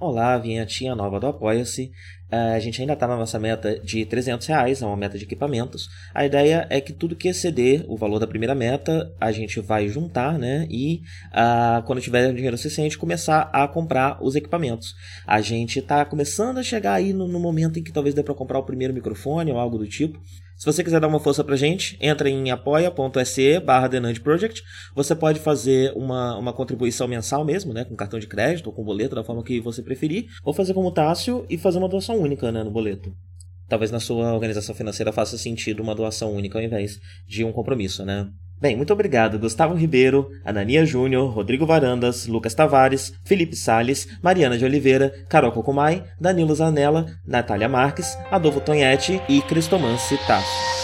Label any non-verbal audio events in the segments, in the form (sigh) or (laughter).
Olá, vinhetinha nova do Apoia-se. Uh, a gente ainda está na nossa meta de 300 reais, é uma meta de equipamentos. A ideia é que tudo que exceder o valor da primeira meta, a gente vai juntar, né? E uh, quando tiver dinheiro suficiente, começar a comprar os equipamentos. A gente está começando a chegar aí no, no momento em que talvez dê para comprar o primeiro microfone ou algo do tipo. Se você quiser dar uma força pra gente, entra em apoia.se barra Project. Você pode fazer uma, uma contribuição mensal mesmo, né? Com cartão de crédito ou com boleto, da forma que você preferir. Ou fazer como o Tássio e fazer uma doação única, né? No boleto. Talvez na sua organização financeira faça sentido uma doação única ao invés de um compromisso, né? Bem, muito obrigado Gustavo Ribeiro, Anania Júnior, Rodrigo Varandas, Lucas Tavares, Felipe Sales, Mariana de Oliveira, Carol Cocumai, Danilo Zanella, Natália Marques, Adolfo Tonhete e Cristomance Tasso.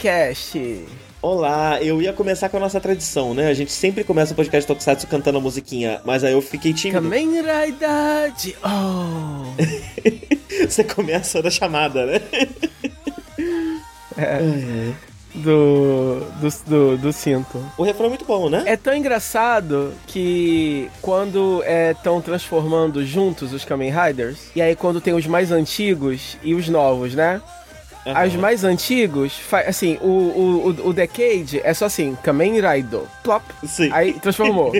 Jcast. Olá, eu ia começar com a nossa tradição, né? A gente sempre começa o podcast Tokusatsu cantando a musiquinha, mas aí eu fiquei tímido. Kamen Rider (laughs) Oh! Você começa da chamada, né? É. Do, do, do, do, cinto. O refrão é muito bom, né? É tão engraçado que quando estão é, transformando juntos os Kamen Riders, e aí quando tem os mais antigos e os novos, né? Uhum. As mais antigos, assim, o, o, o Decade é só assim, Kamen Rider, plop, Sim. aí transformou.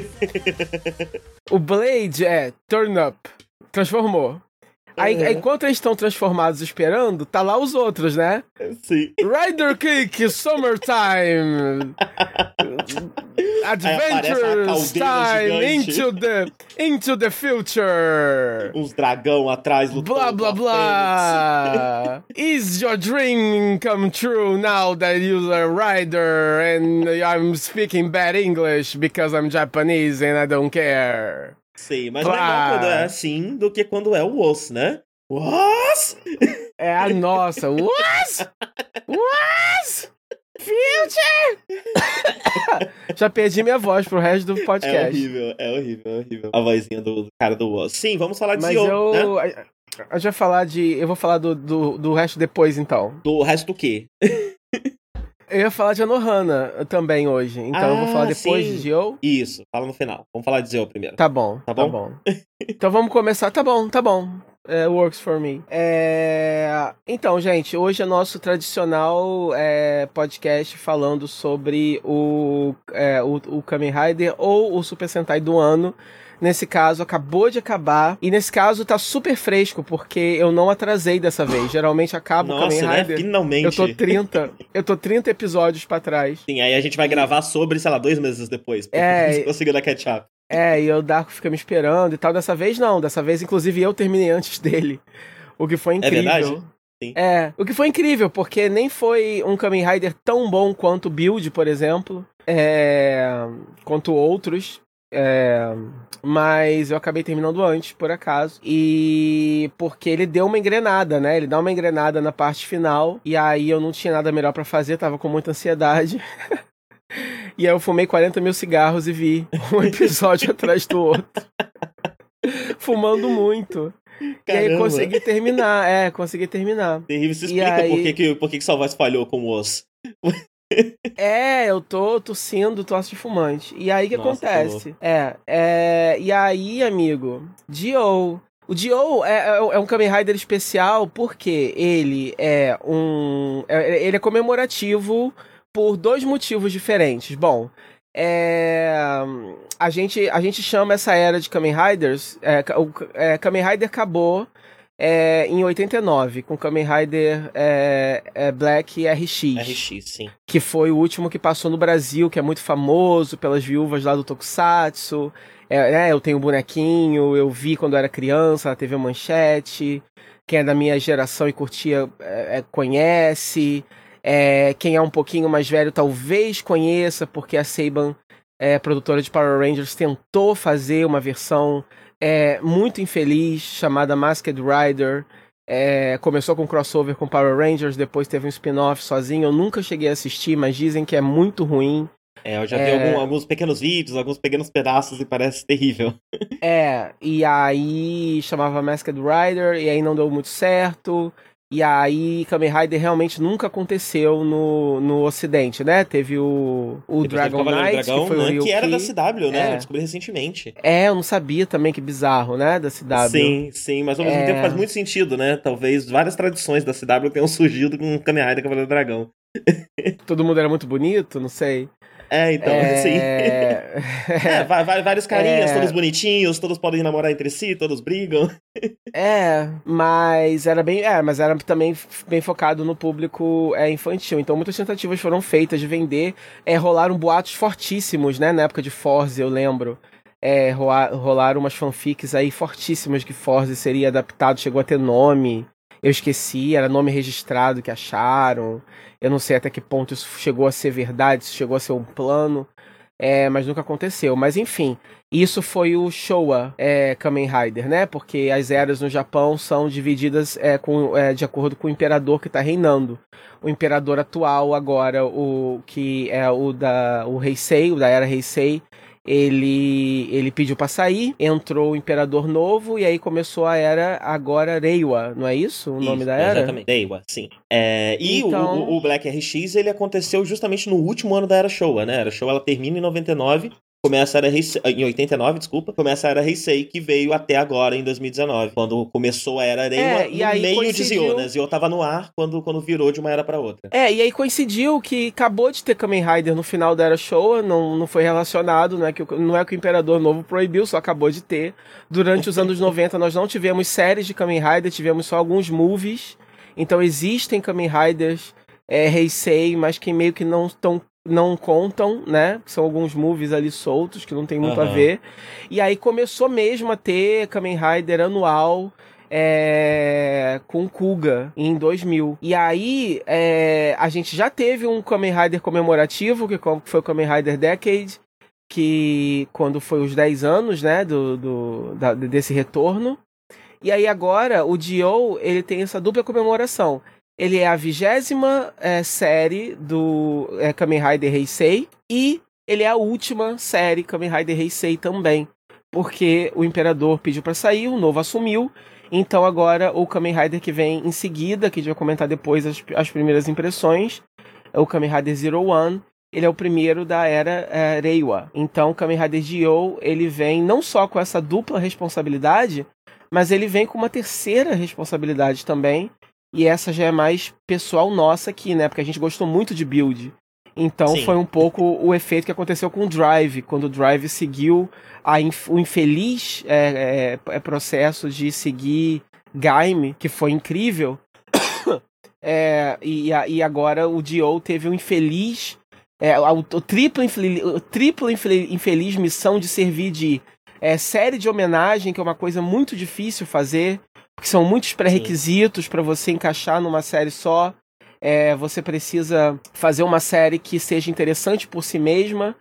(laughs) o Blade é Turn Up, transformou. Aí, uhum. enquanto eles estão transformados esperando, tá lá os outros, né? Sim. Rider Cake Summertime. (laughs) Adventures Time into the, into the future. Uns dragão atrás lutando. Blá blá blá. Is your dream come true now that you're a rider and I'm speaking bad English because I'm Japanese and I don't care? Sei, mas claro. melhor quando é assim do que quando é o os, né? Was? É a nossa. Was? Was? Future! (laughs) Já perdi minha voz pro resto do podcast. É horrível, é horrível, é horrível. A vozinha do, cara do Was. Sim, vamos falar de Mas Zio, eu... Né? A gente vai falar de. Eu vou falar do, do, do resto depois, então. Do resto do quê? Eu ia falar de Anohana também hoje, então ah, eu vou falar ah, depois sim. de Zio. Isso, fala no final. Vamos falar de Zio primeiro. Tá bom, tá, bom? Tá bom. (laughs) então vamos começar. Tá bom, tá bom. É, works for me. É... Então, gente, hoje é nosso tradicional é, podcast falando sobre o, é, o, o Kamen Rider ou o Super Sentai do ano. Nesse caso, acabou de acabar. E nesse caso tá super fresco, porque eu não atrasei dessa vez. Geralmente acaba Nossa, o Kamen né? Finalmente. Eu tô 30. eu tô 30 episódios para trás. Sim, aí a gente vai gravar sobre, sei lá, dois meses depois. É. (laughs) Conseguiu dar catch up. É, e o Darko fica me esperando e tal. Dessa vez não. Dessa vez, inclusive, eu terminei antes (laughs) dele. O que foi incrível. É verdade? Sim. É, o que foi incrível, porque nem foi um Kamen Rider tão bom quanto o Build, por exemplo, é... quanto outros. É, mas eu acabei terminando antes, por acaso. E porque ele deu uma engrenada, né? Ele dá uma engrenada na parte final. E aí eu não tinha nada melhor para fazer, tava com muita ansiedade. (laughs) e aí eu fumei 40 mil cigarros e vi um (laughs) episódio atrás do outro. Fumando muito. Caramba. E aí consegui terminar, é, consegui terminar. Terrível, você explica aí... por que, que, por que, que falhou com o osso. (laughs) É, eu tô tossindo tosse de fumante. E aí o que Nossa, acontece? É, é. E aí, amigo, Dio. O Dio é, é, é, um Kamen Rider especial porque ele é um. É, ele é comemorativo por dois motivos diferentes. Bom, é, a, gente, a gente chama essa era de Kamen Riders. É, o é, Kamen Rider acabou é, em 89, com Kamen Rider é, é Black RX. RX, sim. Que foi o último que passou no Brasil, que é muito famoso pelas viúvas lá do Tokusatsu. É, né, eu tenho um bonequinho, eu vi quando era criança na TV Manchete. Quem é da minha geração e curtia é, é, conhece. É, quem é um pouquinho mais velho talvez conheça, porque a Saban, é, produtora de Power Rangers, tentou fazer uma versão é, muito infeliz chamada Masked Rider. É, começou com crossover com Power Rangers, depois teve um spin-off sozinho. Eu nunca cheguei a assistir, mas dizem que é muito ruim. É, eu já vi é... algum, alguns pequenos vídeos, alguns pequenos pedaços e parece terrível. é, e aí chamava Masked Rider, e aí não deu muito certo. E aí, Kamen Rider realmente nunca aconteceu no, no Ocidente, né? Teve o, o Dragon Knight, Dragão, que foi né? o Que era da CW, né? É. Eu descobri recentemente. É, eu não sabia também, que bizarro, né? Da CW. Sim, sim, mas ao mesmo é... tempo faz muito sentido, né? Talvez várias tradições da CW tenham surgido com o Kamen Rider Cavaleiro do Dragão. (laughs) Todo mundo era muito bonito, não sei. É, então, é... assim. (laughs) é, vários carinhas, é... todos bonitinhos, todos podem namorar entre si, todos brigam. é, mas era bem. É, mas era também bem focado no público é, infantil. Então muitas tentativas foram feitas de vender. É, rolaram boatos fortíssimos, né? Na época de Forze, eu lembro. É, rolaram umas fanfics aí fortíssimas que Forze seria adaptado, chegou a ter nome. Eu esqueci, era nome registrado que acharam. Eu não sei até que ponto isso chegou a ser verdade, se chegou a ser um plano, é, mas nunca aconteceu. Mas enfim, isso foi o Showa é, Kamen Rider, né? Porque as eras no Japão são divididas é, com, é, de acordo com o imperador que está reinando. O imperador atual agora, o que é o da o Heisei, o da era Heisei, ele, ele pediu para sair, entrou o imperador novo e aí começou a era agora Reiwa, não é isso o isso, nome da era? Exatamente, Reiwa, sim. É, e então... o, o, Black RX ele aconteceu justamente no último ano da era Showa, né? A era Showa ela termina em 99 começa a era Heisei, em 89, desculpa, começa a era Heisei que veio até agora em 2019, quando começou a era Reiwa é, no meio coincidiu... de Zio, né? Zio tava no ar quando, quando virou de uma era para outra. É, e aí coincidiu que acabou de ter Kamen Rider no final da era Showa, não, não foi relacionado, né? Que não é que o Imperador Novo proibiu, só acabou de ter. Durante os anos 90 nós não tivemos séries de Kamen Rider, tivemos só alguns movies. Então existem Kamen Riders é, Heisei, mas que meio que não estão não contam, né? São alguns movies ali soltos que não tem muito uhum. a ver. E aí começou mesmo a ter Kamen Rider anual. É, com Kuga em 2000. E aí é, a gente já teve um Kamen Rider comemorativo, que foi o Kamen Rider Decade, que quando foi os 10 anos, né, do, do da, desse retorno. E aí agora o Dio, ele tem essa dupla comemoração. Ele é a vigésima é, série do é, Kamen Rider Heisei e ele é a última série Kamen Rider Heisei também, porque o Imperador pediu para sair, o novo assumiu, então agora o Kamen Rider que vem em seguida, que a gente vai comentar depois as, as primeiras impressões, é o Kamen Rider Zero One, ele é o primeiro da era é, Reiwa. Então o Kamen Rider Dio, ele vem não só com essa dupla responsabilidade, mas ele vem com uma terceira responsabilidade também, e essa já é mais pessoal nossa aqui, né? Porque a gente gostou muito de build. Então Sim. foi um pouco o efeito que aconteceu com o Drive, quando o Drive seguiu inf o infeliz é, é, é, processo de seguir Gaime, que foi incrível. (coughs) É, e, e agora o Dio teve um infeliz. É, o, o, triplo, infeliz, o triplo infeliz missão de servir de é, série de homenagem, que é uma coisa muito difícil fazer porque são muitos pré-requisitos para você encaixar numa série só. É, você precisa fazer uma série que seja interessante por si mesma,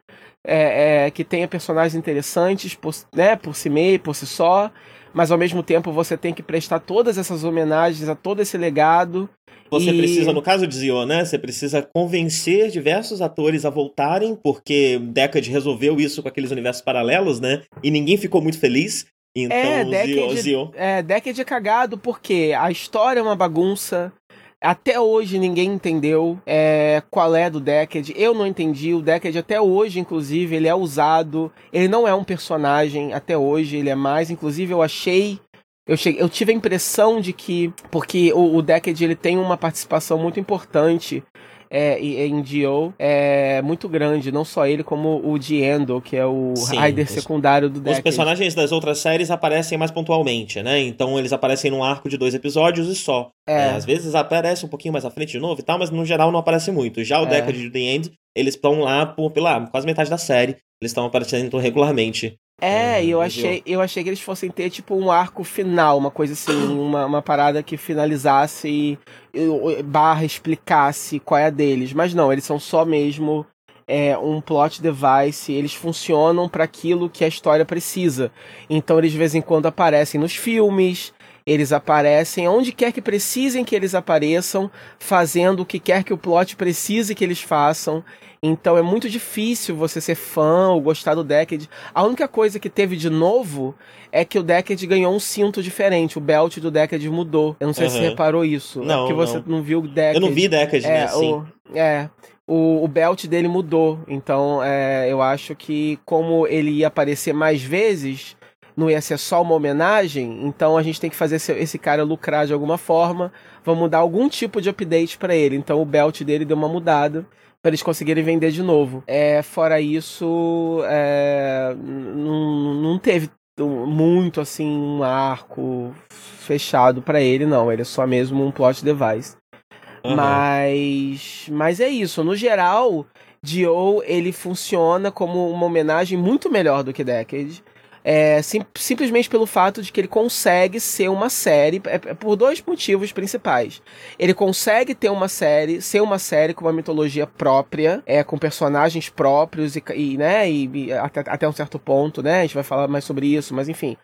é, é, que tenha personagens interessantes por, né, por si mesmo, por si só, mas ao mesmo tempo você tem que prestar todas essas homenagens a todo esse legado. Você e... precisa, no caso de Zio, né? Você precisa convencer diversos atores a voltarem, porque Decade resolveu isso com aqueles universos paralelos, né? E ninguém ficou muito feliz. Então, é, Decade, Zio, é, Decade é cagado porque a história é uma bagunça. Até hoje ninguém entendeu é, qual é do Decade. Eu não entendi. O Decade até hoje, inclusive, ele é usado. Ele não é um personagem até hoje. Ele é mais. Inclusive, eu achei eu, cheguei, eu tive a impressão de que porque o, o ele tem uma participação muito importante é, em Dio é muito grande, não só ele, como o Diendo, que é o Sim, Rider os, secundário do deck. Os personagens das outras séries aparecem mais pontualmente, né? Então eles aparecem num arco de dois episódios e só. É. É, às vezes aparece um pouquinho mais à frente de novo e tal, mas no geral não aparece muito. Já o é. Decade de The End, eles estão lá por, pela quase metade da série. Eles estão aparecendo regularmente É, e eu achei, eu achei que eles fossem ter, tipo, um arco final, uma coisa assim, (clears throat) uma, uma parada que finalizasse e, e barra explicasse qual é a deles. Mas não, eles são só mesmo é, um plot device, eles funcionam para aquilo que a história precisa. Então eles de vez em quando aparecem nos filmes, eles aparecem onde quer que precisem que eles apareçam, fazendo o que quer que o plot precise que eles façam. Então é muito difícil você ser fã ou gostar do Decade. A única coisa que teve de novo é que o Decade ganhou um cinto diferente. O belt do Decade mudou. Eu não sei uhum. se você reparou isso. Não, é porque você não. não viu o Decade. Eu não vi Decade, é, né? Sim. O, é. O, o belt dele mudou. Então é, eu acho que como ele ia aparecer mais vezes não ia ser só uma homenagem, então a gente tem que fazer esse, esse cara lucrar de alguma forma. Vamos dar algum tipo de update para ele. Então o belt dele deu uma mudada para eles conseguirem vender de novo. É, fora isso, é, não, não teve muito assim um arco fechado para ele, não. Ele é só mesmo um plot device. Uhum. Mas, mas é isso. No geral, Dio ele funciona como uma homenagem muito melhor do que Decade. É, sim, simplesmente pelo fato de que ele consegue ser uma série, é, é, por dois motivos principais. Ele consegue ter uma série, ser uma série com uma mitologia própria, é, com personagens próprios e, e né, e, e até, até, um certo ponto, né, a gente vai falar mais sobre isso, mas enfim,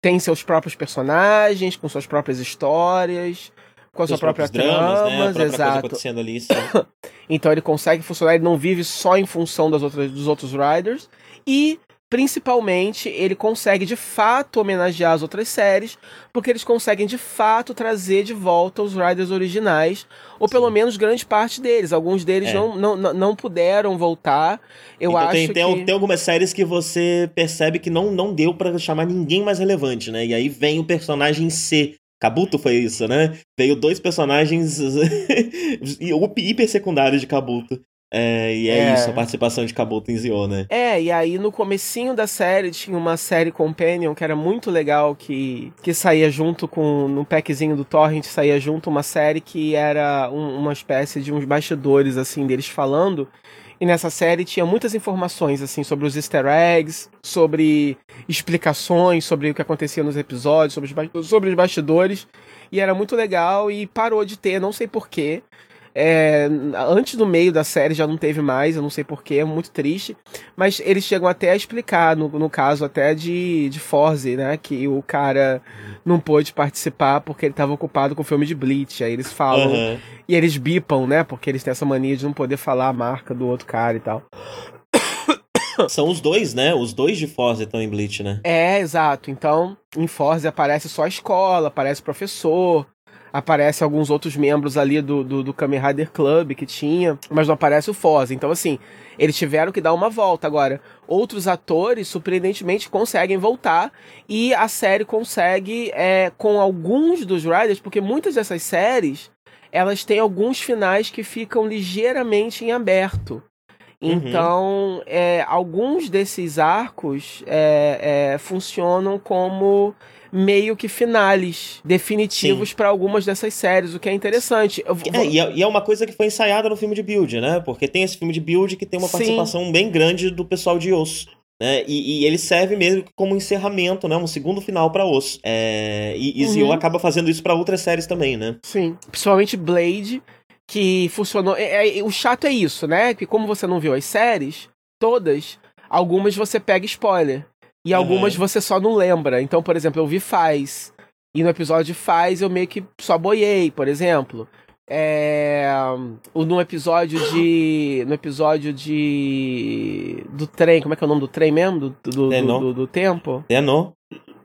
tem seus próprios personagens, com suas próprias histórias, com a sua própria trama, né? exato. Ali, (coughs) então ele consegue funcionar, ele não vive só em função das outras, dos outros riders, e principalmente ele consegue de fato homenagear as outras séries, porque eles conseguem de fato trazer de volta os Riders originais, ou pelo menos grande parte deles. Alguns deles é. não, não, não puderam voltar. Eu então, acho tem, que... tem, tem algumas séries que você percebe que não, não deu para chamar ninguém mais relevante, né? E aí vem o personagem C Kabuto foi isso, né? Veio dois personagens (laughs) hiper secundários de Kabuto. É, e é, é, isso, a participação de Kabuto em Zio, né? É, e aí no comecinho da série tinha uma série Companion que era muito legal, que, que saía junto com, no packzinho do Torrent, saía junto uma série que era um, uma espécie de uns bastidores, assim, deles falando. E nessa série tinha muitas informações, assim, sobre os easter eggs, sobre explicações, sobre o que acontecia nos episódios, sobre os, sobre os bastidores. E era muito legal e parou de ter, não sei porquê. É, antes do meio da série já não teve mais, eu não sei porquê, é muito triste. Mas eles chegam até a explicar, no, no caso até de, de Forze, né? Que o cara não pôde participar porque ele estava ocupado com o filme de Bleach. Aí eles falam. Uhum. E eles bipam, né? Porque eles têm essa mania de não poder falar a marca do outro cara e tal. São os dois, né? Os dois de Forze estão em Bleach, né? É, exato. Então, em Forze aparece só a escola, aparece o professor, aparece alguns outros membros ali do, do, do Kamen Rider Club que tinha, mas não aparece o Foz. Então, assim, eles tiveram que dar uma volta. Agora, outros atores, surpreendentemente, conseguem voltar e a série consegue, é, com alguns dos Riders, porque muitas dessas séries elas têm alguns finais que ficam ligeiramente em aberto. Uhum. Então, é, alguns desses arcos é, é, funcionam como meio que finales definitivos para algumas dessas séries, o que é interessante. É, e, é, e, é, uma coisa que foi ensaiada no filme de Build, né? Porque tem esse filme de Build que tem uma Sim. participação bem grande do pessoal de Osso. Né? E, e, ele serve mesmo como encerramento, né? Um segundo final para Osso. É, e e uhum. acaba fazendo isso para outras séries também, né? Sim. Principalmente Blade, que funcionou. É, é, o chato é isso, né? Que como você não viu as séries, todas, algumas você pega spoiler. E algumas uhum. você só não lembra. Então, por exemplo, eu vi Faz. E no episódio de Faz eu meio que só boiei, por exemplo. É, no episódio de. No episódio de. Do trem, como é que é o nome do trem mesmo? Do, do, do, do, do tempo? Zeno.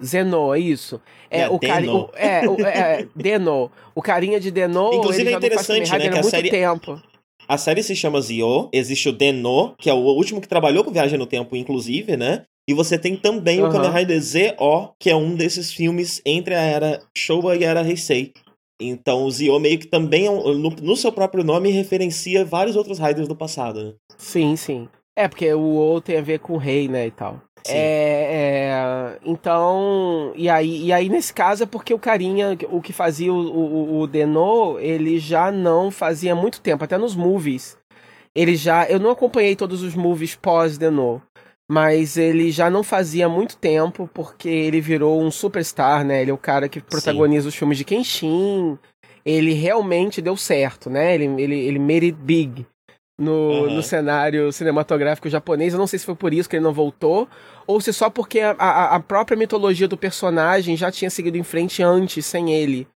Zeno, é isso. É, é o carinha. É, o, é, Deno. O carinha de Deno. Inclusive é interessante, né? Que a série. Tempo. A série se chama Zio, existe o Deno, que é o último que trabalhou com Viagem no Tempo, inclusive, né? E você tem também uhum. o Kamen Rider Z.O., que é um desses filmes entre a era Showa e a era Heisei. Então o Zio meio que também, é um, no, no, seu próprio nome, referencia vários outros Riders do passado, né? Sim, sim. É, porque o O tem a ver com o rei, né, e tal. Sim. É, é, então, e aí, e aí nesse caso é porque o carinha, o que fazia o, o, o Deno, ele já não fazia muito tempo, até nos movies. Ele já, eu não acompanhei todos os movies pós Deno, mas ele já não fazia muito tempo, porque ele virou um superstar, né? Ele é o cara que protagoniza Sim. os filmes de Kenshin. Ele realmente deu certo, né? Ele, ele, ele made it big no, uhum. no cenário cinematográfico japonês. Eu não sei se foi por isso que ele não voltou, ou se só porque a, a, a própria mitologia do personagem já tinha seguido em frente antes, sem ele.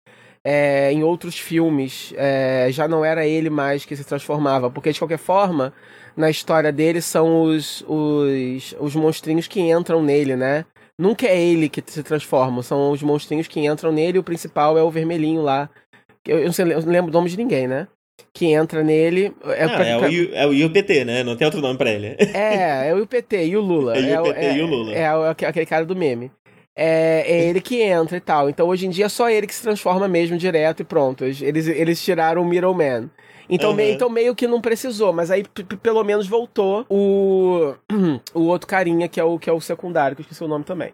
É, em outros filmes, é, já não era ele mais que se transformava, porque de qualquer forma, na história dele são os, os, os monstrinhos que entram nele, né? Nunca é ele que se transforma, são os monstrinhos que entram nele e o principal é o vermelhinho lá. Eu, eu não, sei, eu não lembro o nome de ninguém, né? Que entra nele. É, não, é, o, é o IUPT, né? Não tem outro nome pra ele. É, é o IUPT e (laughs) o Lula. É o IUPT é, e o Lula. É, é, aquele cara do meme. É, é, ele que entra e tal. Então hoje em dia é só ele que se transforma mesmo direto e pronto. Eles, eles tiraram o Middleman. Então, uhum. meio, então meio que não precisou, mas aí pelo menos voltou o, (clears throat) o outro carinha que é o, que é o secundário, que eu esqueci o nome também.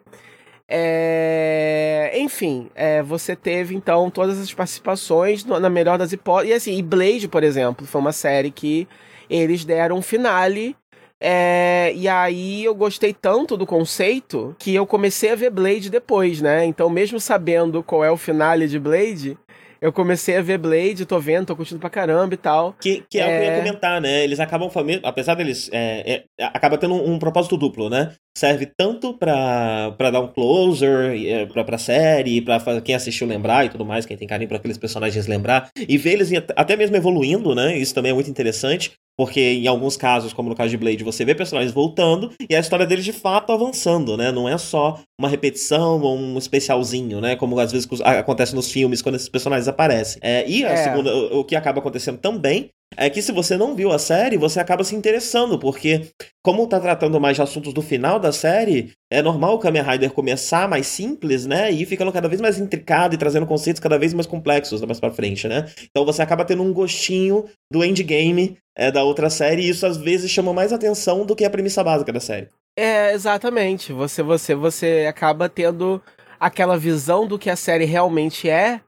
É... Enfim, é, você teve então todas as participações no, na melhor das hipóteses. E assim, e Blade, por exemplo, foi uma série que eles deram um finale. É... E aí eu gostei tanto do conceito que eu comecei a ver Blade depois, né? Então, mesmo sabendo qual é o finale de Blade, eu comecei a ver Blade, tô vendo, tô curtindo pra caramba e tal. Que, que é, é... o que eu ia é. comentar, né? Eles acabam, apesar deles. É, é, acaba tendo um, um, propósito duplo, né? Serve tanto pra, pra dar um closer é, pra, pra série, pra quem assistiu lembrar e tudo mais, quem tem carinho pra aqueles personagens lembrar, e ver eles até mesmo evoluindo, né? Isso também é muito interessante. Porque em alguns casos, como no caso de Blade, você vê personagens voltando e a história deles de fato avançando, né? Não é só uma repetição ou um especialzinho, né? Como às vezes acontece nos filmes quando esses personagens aparecem. É, e é. segunda, o, o que acaba acontecendo também é que se você não viu a série, você acaba se interessando, porque como tá tratando mais de assuntos do final da série, é normal o Kamen Rider começar mais simples, né, e ficando cada vez mais intricado e trazendo conceitos cada vez mais complexos mais para frente, né? Então você acaba tendo um gostinho do endgame é, da outra série e isso às vezes chama mais atenção do que a premissa básica da série. É, exatamente. Você você você acaba tendo aquela visão do que a série realmente é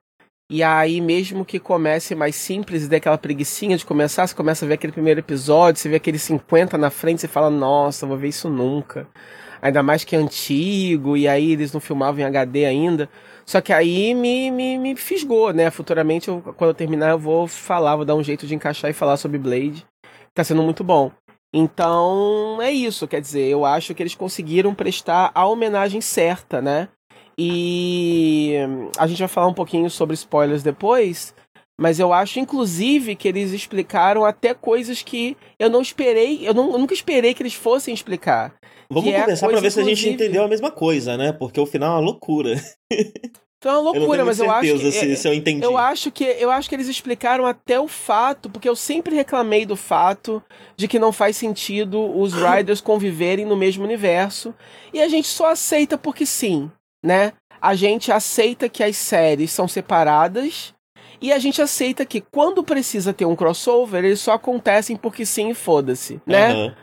e aí, mesmo que comece mais simples e dê aquela preguiçinha de começar, você começa a ver aquele primeiro episódio, você vê aquele 50 na frente, você fala, nossa, vou ver isso nunca. Ainda mais que é antigo, e aí eles não filmavam em HD ainda. Só que aí me, me, me fisgou, né? Futuramente, eu, quando eu terminar, eu vou falar, vou dar um jeito de encaixar e falar sobre Blade. Tá sendo muito bom. Então, é isso. Quer dizer, eu acho que eles conseguiram prestar a homenagem certa, né? E a gente vai falar um pouquinho sobre spoilers depois, mas eu acho inclusive que eles explicaram até coisas que eu não esperei, eu, não, eu nunca esperei que eles fossem explicar. Vamos é começar para ver se a gente entendeu a mesma coisa, né? Porque o final é uma loucura. Então é uma (laughs) loucura, eu mas eu acho que, se, se eu entendi. Eu acho que eu acho que eles explicaram até o fato, porque eu sempre reclamei do fato de que não faz sentido os (coughs) Riders conviverem no mesmo universo e a gente só aceita porque sim né? A gente aceita que as séries são separadas e a gente aceita que quando precisa ter um crossover, eles só acontecem porque sim e foda-se, né? Uhum.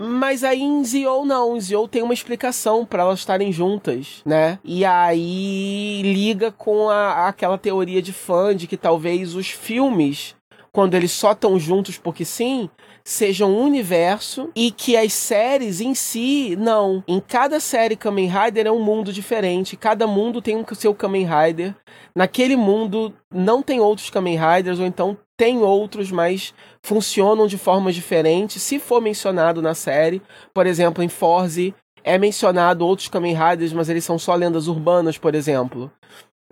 Mas aí em Zio não, em Zio tem uma explicação para elas estarem juntas, né? E aí liga com a, aquela teoria de fã de que talvez os filmes, quando eles só estão juntos porque sim, sejam um universo e que as séries em si, não. Em cada série Kamen Rider é um mundo diferente, cada mundo tem o seu Kamen Rider. Naquele mundo não tem outros Kamen Riders, ou então tem outros, mas funcionam de formas diferentes. Se for mencionado na série, por exemplo, em Forze é mencionado outros Kamen Riders, mas eles são só lendas urbanas, por exemplo.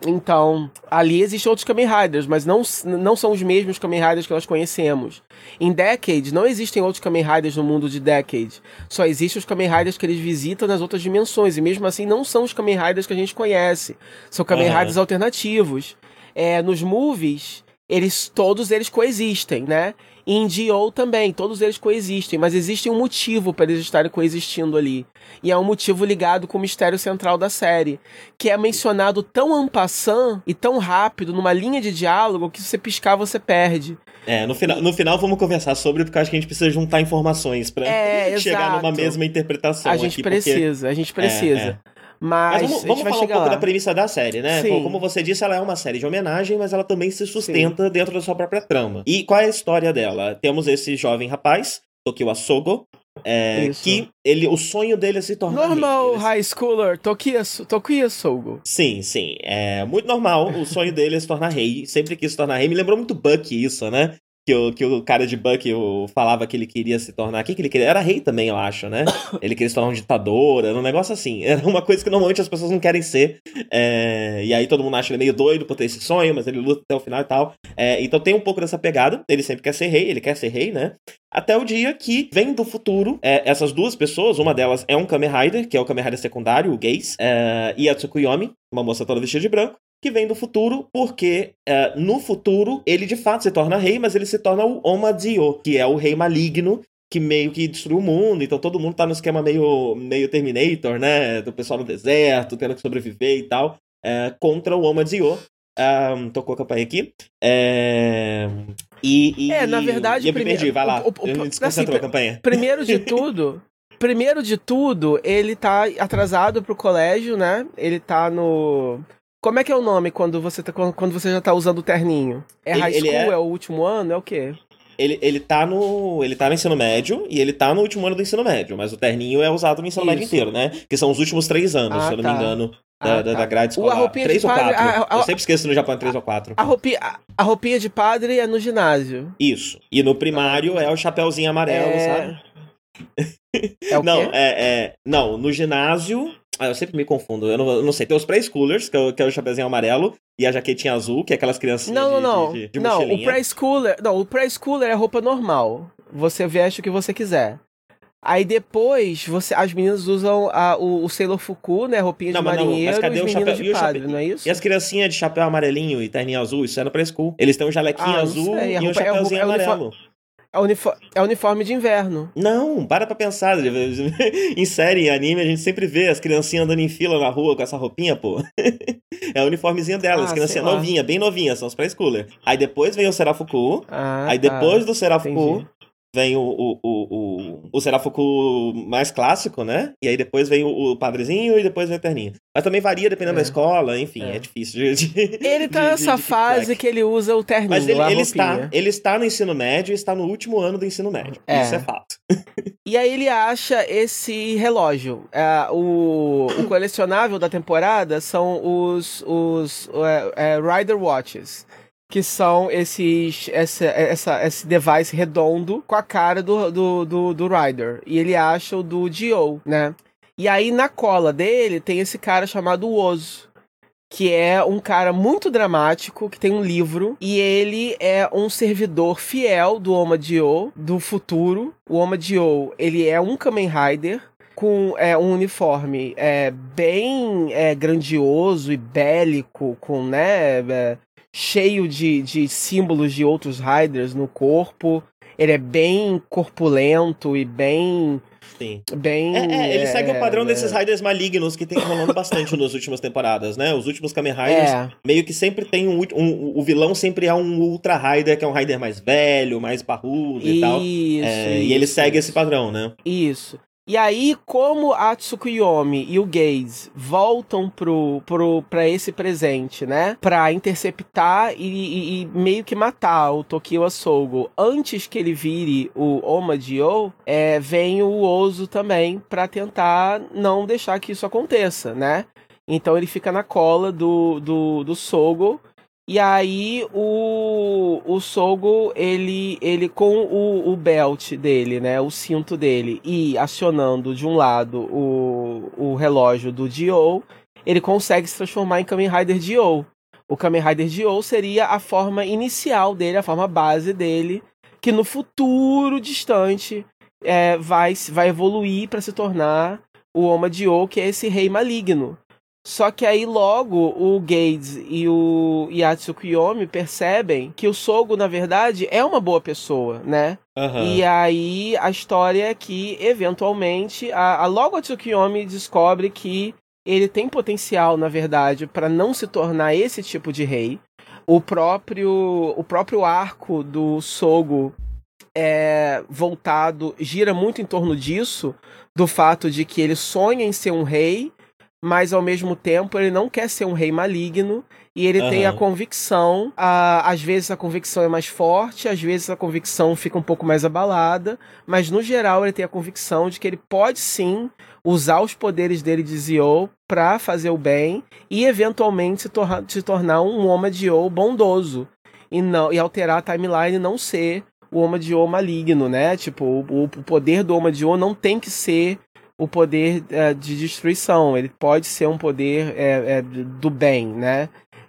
Então, ali existem outros Kamen Riders, mas não, não são os mesmos Kamen Riders que nós conhecemos. Em Decade, não existem outros Kamen Riders no mundo de Decade. Só existem os Kamen Riders que eles visitam nas outras dimensões. E mesmo assim, não são os Kamen Riders que a gente conhece. São Kamen uhum. Riders alternativos. É, nos movies, eles todos eles coexistem, né? Em Dio também, todos eles coexistem, mas existe um motivo para eles estarem coexistindo ali. E é um motivo ligado com o mistério central da série, que é mencionado tão en passant e tão rápido numa linha de diálogo que se você piscar você perde. É, no final, no final vamos conversar sobre, porque acho que a gente precisa juntar informações para é, (laughs) chegar numa mesma interpretação. A gente aqui, precisa, porque... a gente precisa. É, é. Mas, mas vamos, vamos falar um pouco lá. da premissa da série, né? Sim. Como você disse, ela é uma série de homenagem, mas ela também se sustenta Sim. dentro da sua própria trama. E qual é a história dela? Temos esse jovem rapaz, Tokyo Asogo, É, que ele, o sonho dele é se tornar Normal high schooler, Tokia, Tokia Sogo. Sim, sim. É muito normal o sonho dele é se tornar rei. Sempre quis se tornar rei. Me lembrou muito Buck isso, né? Que o, que o cara de Buck falava que ele queria se tornar. O que, que ele queria? Era rei também, eu acho, né? (coughs) Ele queria se tornar um ditador, era um negócio assim. Era uma coisa que normalmente as pessoas não querem ser. É, e aí todo mundo acha ele meio doido por ter esse sonho, mas ele luta até o final e tal. É, então tem um pouco dessa pegada. Ele sempre quer ser rei, ele quer ser rei, né? Até o dia que vem do futuro é, essas duas pessoas, uma delas é um Kamen Rider, que é o Kamen Rider secundário, o Gaze, é, e a Tsukuyomi, uma moça toda vestida de branco que vem do futuro, porque uh, no futuro ele de fato se torna rei, mas ele se torna o Omadio, que é o rei maligno que meio que destruiu o mundo, então todo mundo tá no esquema meio, meio Terminator, né? Do pessoal no deserto, tendo que sobreviver e tal, uh, contra o Omadio. Um, tocou a campanha aqui. É, e, e, é, na verdade, e eu primeiro, me perdi, vai lá. O, o, desconcentrou assim, a campanha. Primeiro de (laughs) tudo, primeiro de tudo, ele tá atrasado pro colégio, né? Ele tá no como é que é o nome quando você, tá, quando você já tá usando o terninho? É ele, high school? É... é... o último ano? É o quê? Ele, ele, tá no, ele tá no ensino médio e ele tá no último ano do ensino médio, mas o terninho é usado no ensino Isso. médio inteiro, né? Que são os últimos três anos, ah, se eu não tá. me engano. Da, ah, da, tá. da grade escolar. Três ou quatro. A, a, eu sempre esqueço no Japão três ou quatro. A roupinha, a, a, roupinha de padre é no ginásio. Isso. E no primário é o chapéuzinho amarelo, é... sabe? É o não, é, é. Não, no ginásio ah, eu sempre me confundo. Eu não, eu não sei. Tem os pré-schoolers, que, é que, é o chapeuzinho amarelo, e a jaquetinha azul, que é aquelas crianças não, de, não, de, de, Não, o pré-schooler. Não, o pré-schooler é roupa normal. Você veste o que você quiser. Aí depois, você, as meninas usam a, o, o Sailor Fuku, né? Roupinha não, de marinheiro não, mas cadê o chapéu? de padre, não é isso? E as criancinhas de chapéu amarelinho e terninho azul, isso é no pré-school. Eles têm um jalequinho ah, azul e um é chapéuzinho é, amarelo. É, uniforme, é uniforme de inverno. Não, para pra pensar. (laughs) em série, em anime, a gente sempre vê as criancinhas andando em fila na rua com essa roupinha, pô. (laughs) é o uniformezinha delas, ah, criancinha novinha, bem novinha, são os pré-schooler. Aí depois vem o Serafuku. Ah, aí depois tá. do Serafuku, vem o, o, o, o, o Serafuku mais clássico, né? E aí depois vem o, o padrezinho e depois vem o terninho. Mas também varia dependendo é. da escola, enfim, é, é difícil de, de, Ele tá de, nessa fase que ele usa o terninho. Mas ele, ele está, ele está no ensino médio e está no último ano do ensino médio. É. Isso é fato. E aí ele acha esse relógio. É, o, o colecionável da temporada são os, os é, é Rider Watches que são esses essa, essa, esse device redondo com a cara do, do, do, do. E ele acha o do Dio, né? E aí na cola dele tem esse cara chamado Ozo. Que é um cara muito dramático, que tem um livro, e ele é um servidor fiel do Oma Dio, do futuro. O Oma Dio, ele é um Kamen Rider, com é, um uniforme é, bem é, grandioso e bélico, com né, é, cheio de, de símbolos de outros Riders no corpo. Ele é bem corpulento e bem. Sim. Bem. É, é, ele é, segue o padrão é, desses Riders malignos que tem rolando bastante nas últimas temporadas, né? Os últimos Kamen Riders é. meio que sempre tem um, um, O vilão sempre é um Ultra Rider, que é um Rider mais velho, mais parrudo e tal. Isso, é, e ele segue esse padrão, né? Isso. E aí, como a Tsukuyomi e o Gaze voltam pro, pro, pra esse presente, né? Pra interceptar e, e, e meio que matar o Tokyo Asogo antes que ele vire o Omadio, é, vem o Ozo também para tentar não deixar que isso aconteça, né? Então ele fica na cola do, do, do Sogo e aí o, o Sogo, ele, ele com o, o belt dele, né, o cinto dele, e acionando de um lado o, o relógio do Dio, ele consegue se transformar em Kamen Rider Dio. O Kamen Rider Dio seria a forma inicial dele, a forma base dele, que no futuro distante é, vai, vai evoluir para se tornar o Oma Dio, que é esse rei maligno. Só que aí logo o Gates e o Yatsukiyomi percebem que o Sogo, na verdade, é uma boa pessoa, né? Uhum. E aí a história é que, eventualmente, a, a logo a Tsukiyomi descobre que ele tem potencial, na verdade, para não se tornar esse tipo de rei. O próprio, o próprio arco do Sogo é voltado, gira muito em torno disso, do fato de que ele sonha em ser um rei mas ao mesmo tempo ele não quer ser um rei maligno e ele uhum. tem a convicção. A, às vezes a convicção é mais forte, às vezes a convicção fica um pouco mais abalada, mas no geral ele tem a convicção de que ele pode sim usar os poderes dele de Zio para fazer o bem e eventualmente se, se tornar um Oma Dio bondoso e não e alterar a timeline não ser o Oma Dio maligno, né? Tipo, o, o poder do Oma Dio não tem que ser o poder é, de destruição, ele pode ser um poder é, é, do bem, né?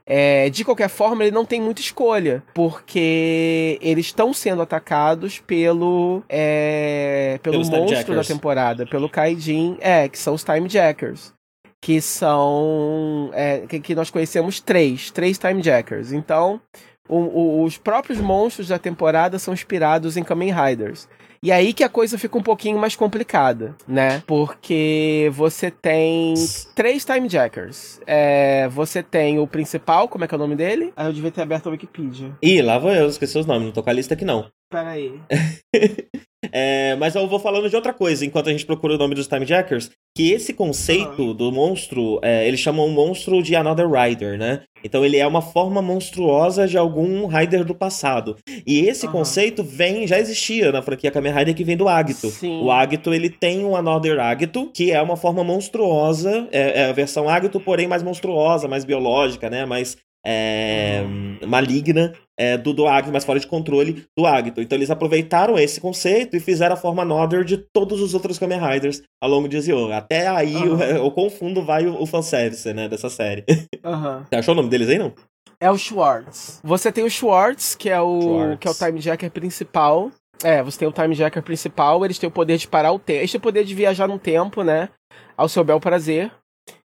É, de qualquer forma, ele não tem muita escolha, porque eles estão sendo atacados pelo é, pelo Pelos monstro da temporada, pelo Kaijin, é, que são os Time Jackers. Que são. É, que, que, nós conhecemos três, três Time Jackers. Então, o, o, os próprios monstros da temporada são inspirados em Kamen Riders. E aí que a coisa fica um pouquinho mais complicada, né? Porque você tem três Time Jackers. É, você tem o principal, como é que é o nome dele? Ah, eu devia ter aberto a Wikipedia. Ih, lá vou eu, esqueci os nomes, não tô com a lista aqui não. Peraí. (laughs) é, mas eu vou falando de outra coisa enquanto a gente procura o nome dos Time Jackers. Que esse conceito do monstro, é, eles chamam o monstro de Another Rider, né? Então ele é uma forma monstruosa de algum Rider do passado. E esse uhum. conceito vem, já existia na franquia Kamen Rider que vem do Agito. Sim. O Agito ele tem um Another Agito, que é uma forma monstruosa, é, é a versão Agito, porém mais monstruosa, mais biológica, né? Mais é, maligna é, do, do Agito, mas fora de controle do Agito. Então eles aproveitaram esse conceito e fizeram a forma Another de todos os outros Kamen Riders ao longo de Zio. Até aí uhum. o, o confundo vai o, o fanservice, né, dessa série. (laughs) Uhum. Você achou o nome deles aí, não? É o Schwartz. Você tem o Schwartz, que é o, Schwartz. que é o Time Jacker principal. É, você tem o Time Jacker principal, eles têm o poder de parar o tempo. Eles têm o poder de viajar no tempo, né? Ao seu bel prazer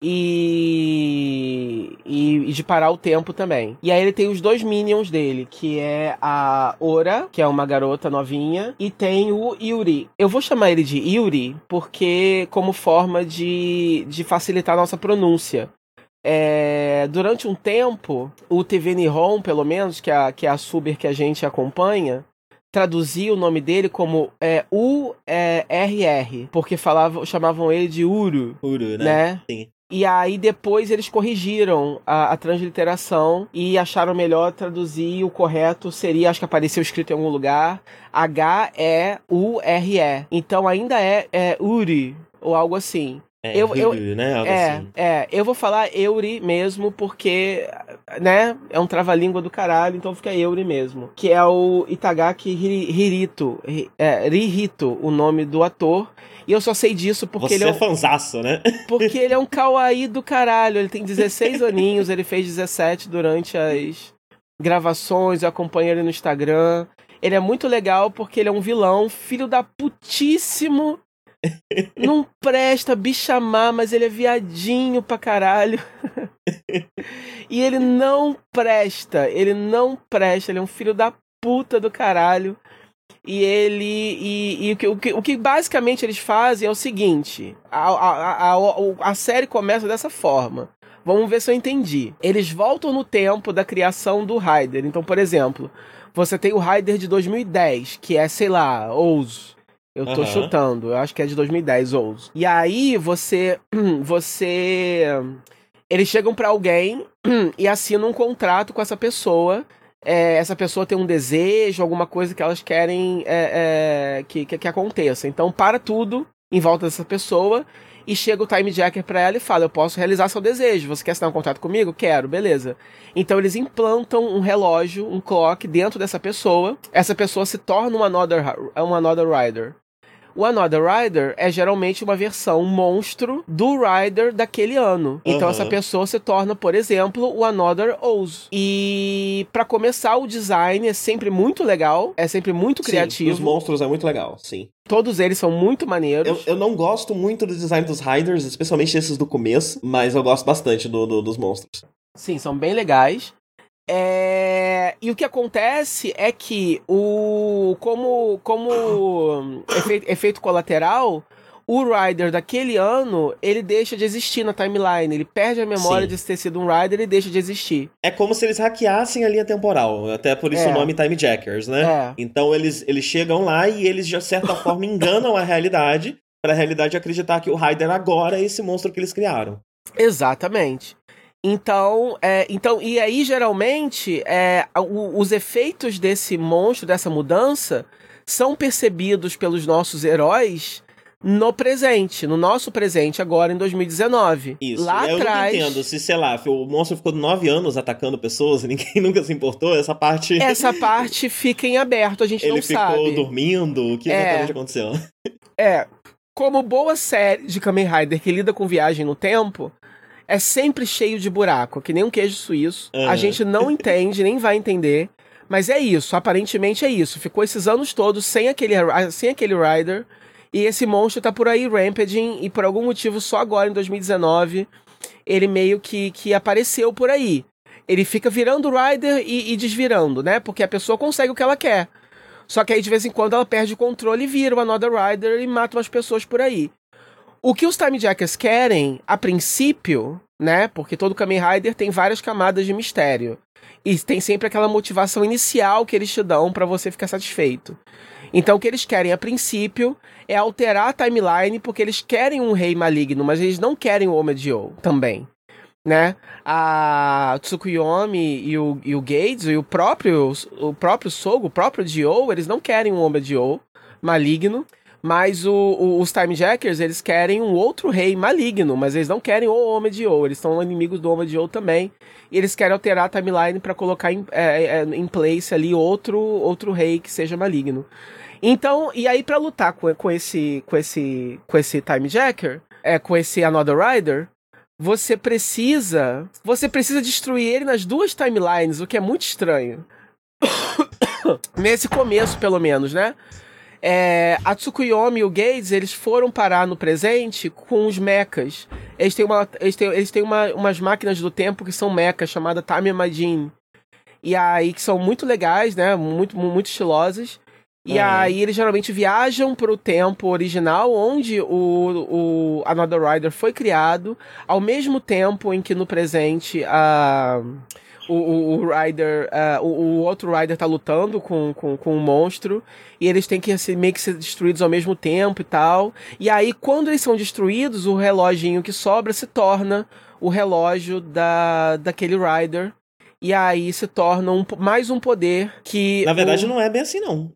e, e, e, de parar o tempo também. E aí ele tem os dois minions dele, que é a Ora, que é uma garota novinha, e tem o Yuri. Eu vou chamar ele de Yuri porque como forma de, de facilitar a nossa pronúncia. É, durante um tempo, o TV Nihon, pelo menos, que é a, que é a Suber que a gente acompanha, traduzia o nome dele como é, U-R-R, porque falavam, chamavam ele de Uru. Uru, né? né? Sim. E aí depois eles corrigiram a, a, transliteração e acharam melhor traduzir o correto seria, acho que apareceu escrito em algum lugar, H-E-U-R-E. Então ainda é, é Uri, ou algo assim. É, eu, eu, né? Algo é, assim. é, eu vou falar Euri mesmo porque, né, é um trava-língua do caralho, então fica Euri mesmo. Que é o Itagaki Hirito, é, Rihito, o nome do ator. E eu só sei disso porque Você ele é. Um... fanzaço, né? (laughs) Porque ele é um kawaii do caralho. Ele tem 16 aninhos, ele fez 17 durante as gravações, eu acompanho ele no Instagram. Ele é muito legal porque ele é um vilão, filho da putíssimo. (laughs) Não presta bichamar, mas ele é viadinho pra caralho. (laughs) e ele não presta, ele não presta, ele é um filho da puta do caralho. E ele. E, e o, que, o, que, basicamente eles fazem é o seguinte: a, a, a, a série começa dessa forma. Vamos ver se eu entendi. Eles voltam no tempo da criação do Raider. Então, por exemplo, você tem o Raider de 2010, que é, sei lá, Ouso. Eu tô uhum. chutando, eu acho que é de 2010, Ouso. E aí você. (clears throat) Você. Eles chegam para alguém (clears throat) e assinam um contrato com essa pessoa é, essa pessoa tem um desejo, alguma coisa que elas querem é, é, que, que, que, aconteça. Então, para tudo em volta dessa pessoa e chega o Time Jacker para ela e fala: Eu posso realizar seu desejo. Você quer assinar um contrato comigo? Quero, beleza. Então, eles implantam um relógio, um clock dentro dessa pessoa. Essa pessoa se torna um Another, um another Rider. O Another Rider é geralmente uma versão monstro do Rider daquele ano. Então uhum. essa pessoa se torna, por exemplo, o Another Oz. E para começar, o design é sempre muito legal, é sempre muito criativo. Sim, os monstros é muito legal, sim. Todos eles são muito maneiros. Eu, eu, não gosto muito do design dos Riders, especialmente esses do começo, mas eu gosto bastante do, do dos monstros. Sim, são bem legais. É... E o que acontece é que o como como efeito, efeito colateral, o Rider daquele ano, ele deixa de existir na timeline. Ele perde a memória Sim. de ter sido um Rider e deixa de existir. É como se eles hackeassem a linha temporal. Até por isso é. o nome Time Jackers, né? É. Então eles, eles chegam lá e eles, de certa (laughs) forma, enganam a realidade para a realidade acreditar que o Rider agora é esse monstro que eles criaram. Exatamente. Então, é, então, e aí geralmente é, o, os efeitos desse monstro, dessa mudança, são percebidos pelos nossos heróis no presente, no nosso presente agora em 2019. Isso. Lá eu atrás. não entendo se, sei lá, o monstro ficou nove anos atacando pessoas e (laughs) ninguém nunca se importou, essa parte. (laughs) Essa parte fica em aberto, a gente Ele não sabe. ficou dormindo, o que É. exatamente aconteceu? É, como boa série de Kamen Rider que lida com viagem no tempo, é sempre cheio de buraco, que nem um queijo suíço. A Aham. gente não (laughs) entende, nem vai entender. Mas é isso, aparentemente é isso. Ficou esses anos todos sem aquele, sem aquele Rider. E esse monstro tá por aí rampaging. E por algum motivo, só agora em 2019, ele meio que, que apareceu por aí. Ele fica virando Rider e, e desvirando, né? Porque a pessoa consegue o que ela quer. Só que aí de vez em quando ela perde o controle e vira o Another Rider e mata umas pessoas por aí. O que os Time Jackers querem, a princípio, né? Porque todo Kamen Rider tem várias camadas de mistério. E tem sempre aquela motivação inicial que eles te dão pra você ficar satisfeito. Então o que eles querem a princípio é alterar a timeline porque eles querem um rei maligno, mas eles não querem o Omedio também. Né? A Tsukuyomi e o, e o Gates e o próprio, o próprio Sogo, o próprio Dio, eles não querem um Omedio maligno. Mas o, o- os Time Jackers, eles querem um outro rei maligno, mas eles não querem o Homem de Ouro. Eles são inimigos do Homem de Ouro também. E eles querem alterar a timeline pra colocar em, é, é, em place ali outro, outro rei que seja maligno. Então, e aí pra lutar com, com esse com esse com esse Time Jacker, é com esse Another Rider, você precisa, você precisa destruir ele nas duas timelines, o que é muito estranho. (coughs) Nesse começo, pelo menos, né? É, a Tsukuyomi e o Gates, eles foram parar no presente com os mechas. Eles têm, uma, eles têm, eles têm uma, umas máquinas do tempo que são mechas, chamada Time Machine. E aí, que são muito legais, né? Muito, muito estilosas. E aí, eles geralmente viajam pro tempo original, onde o, o Another Rider foi criado, ao mesmo tempo em que no presente a o, o, o Rider, ah, o, o outro Rider tá lutando com, com, com um monstro, e eles têm que ser, meio que ser destruídos ao mesmo tempo e tal. E aí, quando eles são destruídos, o reloginho que sobra se torna o relógio da, daquele Rider. E aí se torna um, mais um poder que. Na verdade, o... não é bem assim, não.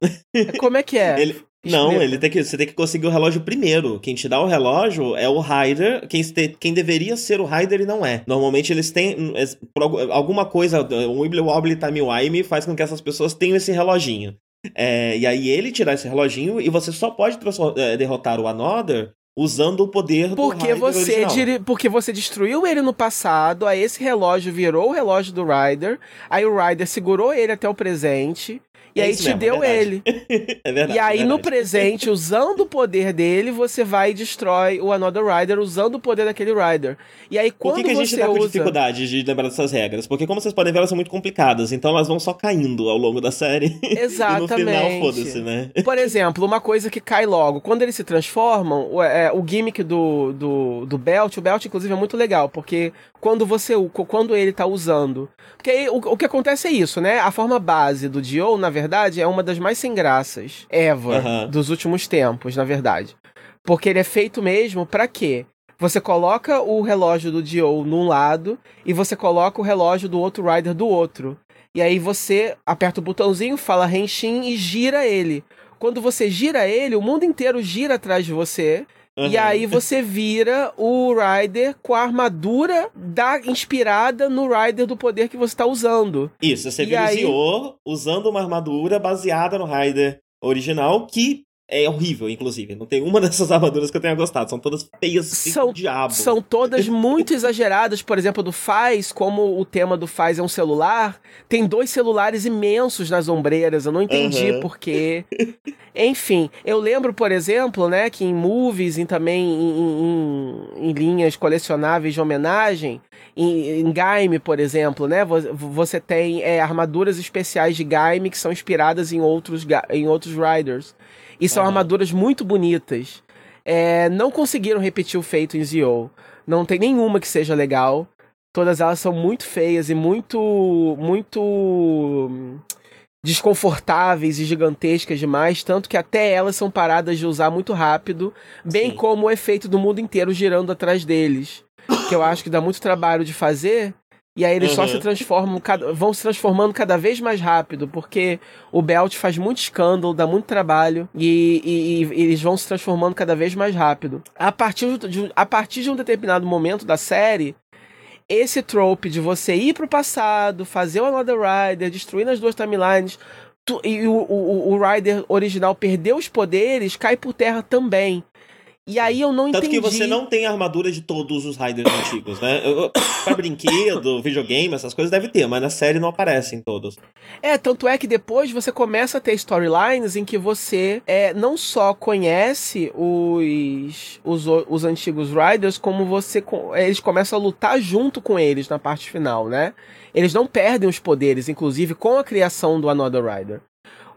Como é que é? (laughs) Ele, não, Explica. ele tem que, você tem que conseguir o relógio primeiro. Quem te dá o relógio é o Rider. Quem, quem deveria ser o Rider e não é. Normalmente eles têm. algu- alguma coisa, um Wibbly Wobbly Time Wime faz com que essas pessoas tenham esse reloginho. É, e aí ele dá esse reloginho e você só pode é, derrotar o Another usando o poder do Porque Rider você, porque você destruiu ele no passado, aí esse relógio virou o relógio do Rider, aí o Rider segurou ele até o presente, e É aí te mesmo, é deu verdade. ele. (laughs) É verdade. e aí é no verdade. presente, usando o poder dele, você vai e destrói o Another Rider usando o poder daquele Rider. E aí Por quando que, que a gente você tá com usa dificuldade de lembrar dessas regras? Porque, como vocês podem ver, elas são muito complicadas, então elas vão só caindo ao longo da série. Exatamente. (laughs) e no final, foda-se, né? (laughs) Por exemplo, uma coisa que cai logo. Quando eles se transformam, o, é, o gimmick do, do, do Belt, o Belt, inclusive, é muito legal, porque quando você quando ele tá usando. Porque aí, o, o que acontece é isso, né? A forma base do Dio, na verdade, é uma das mais sem graças ever Aham. dos últimos tempos, na verdade. Porque ele é feito mesmo pra quê? Você coloca o relógio do Dio num lado e você coloca o relógio do outro Rider do outro. E aí você aperta o botãozinho, fala Henshin e gira ele. Quando você gira ele, o mundo inteiro gira atrás de você. E Uhum. aí você vira o Rider com a armadura da inspirada no Rider do poder que você tá usando. Isso, você E vira aí- o Zio usando uma armadura baseada no Rider original, que é horrível, inclusive. Não tem uma (laughs) dessas armaduras que eu tenha gostado. São todas feias São- diabo. São todas (laughs) muito exageradas. Por exemplo, do Faz, como o tema do Faz é um celular, tem dois celulares imensos nas ombreiras. Eu não entendi Aham. por quê. Enfim, eu lembro, por exemplo, né, que em movies e também em, em- em linhas colecionáveis de homenagem, em, em Gaime, por exemplo, né, vo- você tem é, armaduras especiais de Gaime que são inspiradas em outros, em outros Riders. E são Aham. armaduras muito bonitas. É, não conseguiram repetir o feito em Zio. Não tem nenhuma que seja legal. Todas elas são muito feias e muito. muito. hum, desconfortáveis e gigantescas demais, tanto que até elas são paradas de usar muito rápido, bem Sim. como o efeito do mundo inteiro girando atrás deles. que eu acho que dá muito trabalho de fazer. E aí eles uhum. só se transformam, vão se transformando cada vez mais rápido, porque o Belt faz muito escândalo, dá muito trabalho, e, e, e eles vão se transformando cada vez mais rápido. A partir de, a partir de um determinado momento da série, esse trope de você ir pro passado, fazer o Another Rider, destruir as duas timelines, tu, e o, o, o Rider original perder os poderes, cai por terra também. E aí eu não Tanto entendi. Tanto que você não tem armadura de todos os Riders antigos, né? pra brinquedo, (laughs) videogame, essas coisas deve ter, mas na série não aparecem todos. É, tanto é que depois você começa a ter storylines em que você é, não só conhece os, os, os antigos Riders, como você eles começam a lutar junto com eles na parte final, né? Eles não perdem os poderes, inclusive com a criação do Another Rider.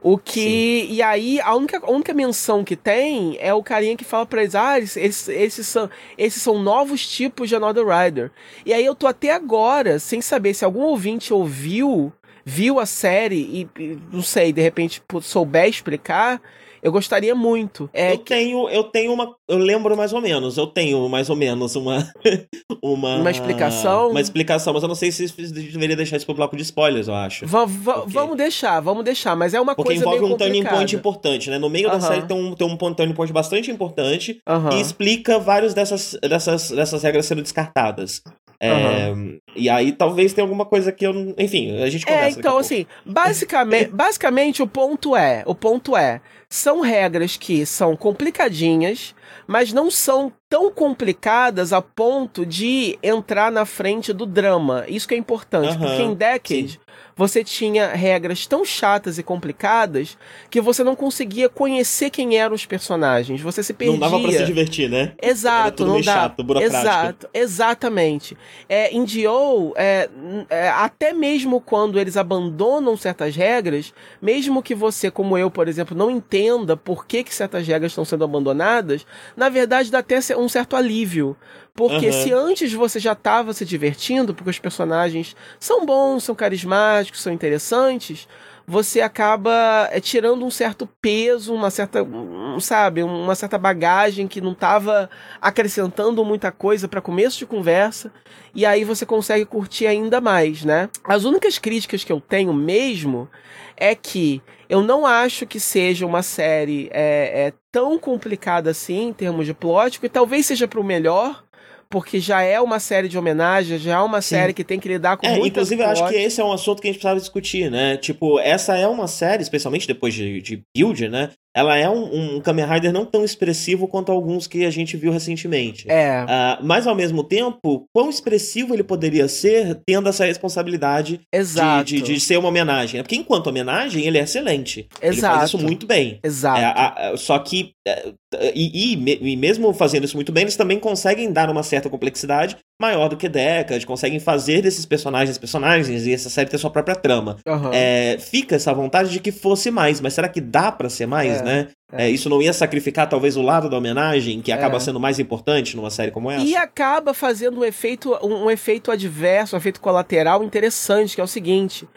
O que. Sim. E aí, a única, a única menção que tem é o carinha que fala pra eles: ah, esses, esses, são, esses são novos tipos de Another Rider. E aí eu tô até agora, sem saber se algum ouvinte ouviu, viu a série e, não sei, de repente souber explicar. Eu gostaria muito. É eu que... tenho, eu tenho uma, eu lembro mais ou menos. Eu tenho mais ou menos uma (laughs) uma uma explicação. Uma explicação, mas eu não sei se deveria deixar isso pro bloco de spoilers, eu acho. Va va okay. Vamos deixar, vamos deixar, mas é uma Porque coisa Porque envolve um turning point importante, né? No meio uh -huh. da série tem um, tem um turning point bastante importante uh -huh. e explica várias dessas dessas dessas regras sendo descartadas. É, uhum. E aí talvez tenha alguma coisa que eu. Enfim, a gente conversa. É, então, assim, basicamente, (laughs) basicamente o ponto é: o ponto é são regras que são complicadinhas, mas não são tão complicadas a ponto de entrar na frente do drama. Isso que é importante, uhum, porque em Decade sim você tinha regras tão chatas e complicadas que você não conseguia conhecer quem eram os personagens. Você se perdia. Não dava pra se divertir, né? Exato, não dá. Chato, Exato, exatamente. É, em Dio, é, é, até mesmo quando eles abandonam certas regras, mesmo que você, como eu, por exemplo, não entenda por que, que certas regras estão sendo abandonadas, na verdade dá até um certo alívio. Porque uhum. se antes você já estava se divertindo, porque os personagens são bons, são carismáticos, são interessantes, você acaba é, tirando um certo peso, uma certa, um, sabe, uma certa bagagem que não estava acrescentando muita coisa para começo de conversa, e aí você consegue curtir ainda mais, né? As únicas críticas que eu tenho mesmo é que eu não acho que seja uma série é, é tão complicada assim em termos de plot, e talvez seja para o melhor, porque já é uma série de homenagem, já é uma Sim. série que tem que lidar com é, Inclusive, eu acho que esse é um assunto que a gente precisava discutir, né? Tipo, essa é uma série, especialmente depois de, de Build, né? Ela é um, um Kamen Rider não tão expressivo quanto alguns que a gente viu recentemente. É. Uh, mas ao mesmo tempo, quão expressivo ele poderia ser tendo essa responsabilidade Exato. De, de, de ser uma homenagem. Porque enquanto homenagem, ele é excelente. Exato. Ele faz isso muito bem. Exato. É, a, a, só que. É, e, e, e, mesmo fazendo isso muito bem, eles também conseguem dar uma certa complexidade maior do que Decade, conseguem fazer desses personagens personagens e essa série ter sua própria trama. Uhum. É, fica essa vontade de que fosse mais, mas será que dá para ser mais, é, né? É. é. isso não ia sacrificar talvez o lado da homenagem, que acaba é. sendo mais importante numa série como essa? E acaba fazendo um efeito, um, um efeito adverso, um efeito colateral interessante, que é o seguinte.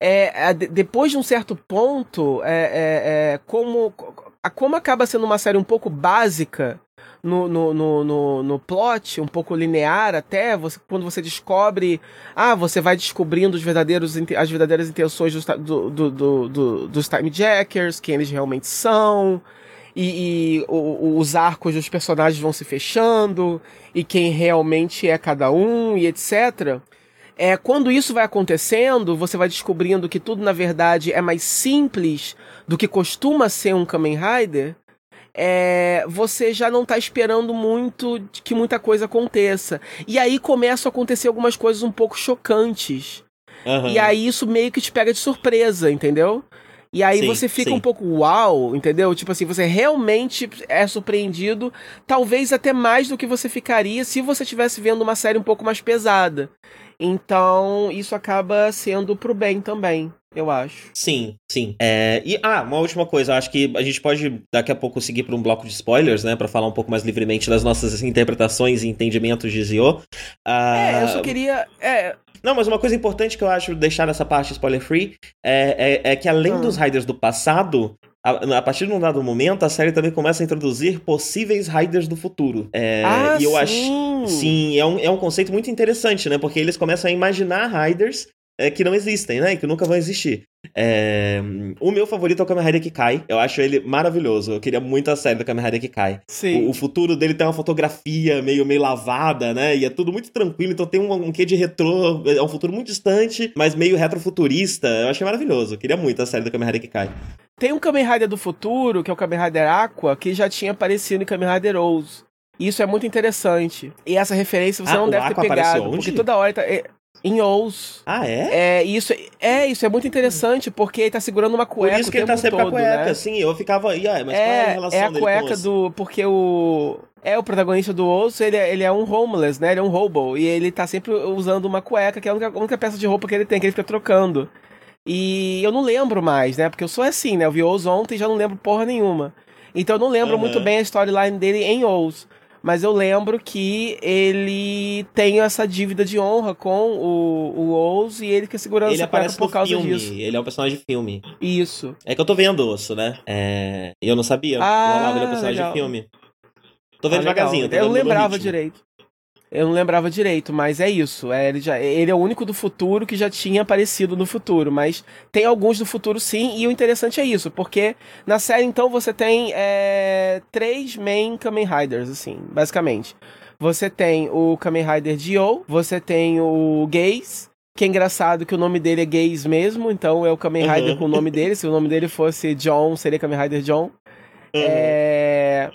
É, depois de um certo ponto, é, como, como acaba sendo uma série um pouco básica no, no, no, no, no plot, um pouco linear até, você, quando você descobre. Ah, você vai descobrindo os verdadeiros, as verdadeiras intenções dos, do, do, do, do, dos Time Jackers, quem eles realmente são. E, e o, os arcos dos personagens vão se fechando, e quem realmente é cada um, e etc. É, quando isso vai acontecendo, você vai descobrindo que tudo na verdade é mais simples do que costuma ser um Kamen Rider é, você já não tá esperando muito que muita coisa aconteça. E aí começam a acontecer algumas coisas um pouco chocantes. Uhum. E aí isso meio que te pega de surpresa, entendeu? E aí sim, você fica sim. um pouco uau, entendeu? Tipo assim, você realmente é surpreendido, talvez até mais do que você ficaria se você estivesse vendo uma série um pouco mais pesada. Então, isso acaba sendo pro bem também eu acho. Sim, sim. É, e, ah, uma última coisa, acho que a gente pode daqui a pouco seguir para um bloco de spoilers, né, para falar um pouco mais livremente das nossas interpretações e entendimentos de Zio. Ah, é, eu só queria. É... Não, mas uma coisa importante que eu acho deixar nessa parte spoiler free é, é, é que além ah. dos Riders do passado, a, a, partir de um dado momento, a série também começa a introduzir possíveis Riders do futuro. É, ah, e eu acho. Sim, é um, é um conceito muito interessante, né? Porque eles começam a imaginar Riders é, que não existem, né? E que nunca vão existir. É... O meu favorito é o Kamen Rider que cai. Eu acho ele maravilhoso. Eu queria muito a série do Kamen Rider que cai. Sim. O, o, futuro dele tem uma fotografia meio, meio lavada, né? E é tudo muito tranquilo. Então tem um, um quê de retrô. É um futuro muito distante, mas meio retrofuturista. Eu achei maravilhoso. Eu queria muito a série do Kamen Rider que cai. Tem um Kamen Rider do futuro, que é o Kamen Rider Aqua, que já tinha aparecido em Kamen Rider Rose. Isso é muito interessante. E essa referência você ah, não deve ter pegado. Porque toda hora. Tá, é, em Ous. Ah, é? É isso, é, isso é muito interessante, porque ele tá segurando uma cueca. Por isso que ele tá sempre todo, com a cueca, né? sim. Eu ficava. aí, mas é, qual é a relação É a cueca do. Porque o. É, o protagonista do Ous, ele, é, ele é um homeless, né? Ele é um hobo. E ele tá sempre usando uma cueca, que é a única, a única peça de roupa que ele tem, que ele fica trocando. E eu não lembro mais, né? Porque eu sou assim, né? Eu vi Ous ontem e já não lembro porra nenhuma. Então eu não lembro uhum. muito bem a storyline dele em Ous mas eu lembro que ele tem essa dívida de honra com o, o e ele que segurando ele aparece por causa filme. disso. Ele é um personagem de filme. Isso. É que eu tô vendo isso, né? É... E eu não sabia. Ah, ele é um personagem legal. de filme. Tô vendo ah, devagarzinho. Tô eu lembrava direito. Eu não lembrava direito, mas é isso. É, ele, já, ele é o único do futuro que já tinha aparecido no futuro. Mas tem alguns do futuro sim, e o interessante é isso, porque na série então você tem é, três main Kamen Riders, assim, basicamente. Você tem o Kamen Rider Dio, você tem o Gaze, que é engraçado que o nome dele é Gaze mesmo, então é o Kamen Rider uhum. com o nome dele. Se o nome dele fosse John, seria Kamen Rider John. Uhum. É.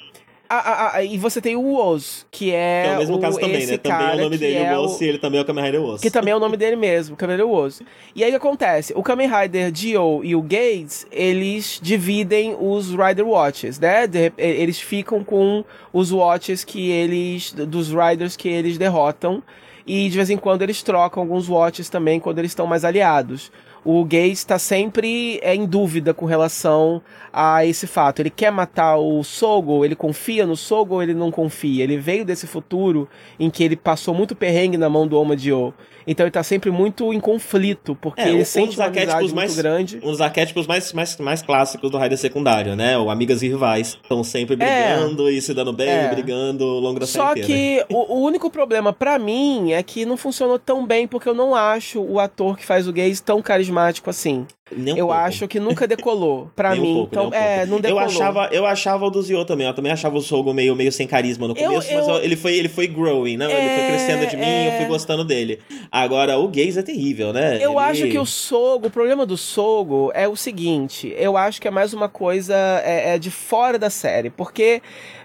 Ah, ah, e você tem o Oz, que é. Que é o mesmo o, caso também, né? Também é o nome dele, é o Oz, e ele também é o Kamen Rider Oz. Que também é o nome dele mesmo, Kamen Rider Oz. E aí o que acontece? O Kamen Rider Dio e o Gates, eles dividem os Rider Watches, né? De, eles ficam com os watches que eles. dos Riders que eles derrotam. E de vez em quando eles trocam alguns watches também quando eles estão mais aliados o Gaze está sempre é, em dúvida com relação a esse fato. Ele quer matar o Sogo, ele confia no Sogo ou ele não confia? Ele veio desse futuro em que ele passou muito perrengue na mão do Oma Dio. Então ele tá sempre muito em conflito, porque é, ele um sente uma amizade mais, muito grande. Um dos arquétipos mais, mais, mais clássicos do Raider secundário, né? O amigas e rivais. Estão sempre é. brigando é, e se dando bem, é. brigando ao longo da Só que o, o, único problema para mim é que não funcionou tão bem, porque eu não acho o ator que faz o gays tão carismático assim. Um eu pouco. acho que nunca decolou pra (laughs) mim. Um pouco, então, um é, não decolou. Eu achava, eu achava o do Zio também. Eu também achava o Sogo meio, meio sem carisma no começo, eu, eu... mas ele foi, ele foi growing, né? É, ele foi crescendo de mim é... eu fui gostando dele. Agora, o Gaze é terrível, né? Eu ele... acho que o Sogo, o problema do Sogo é o seguinte: eu acho que é mais uma coisa é, é de fora da série, porque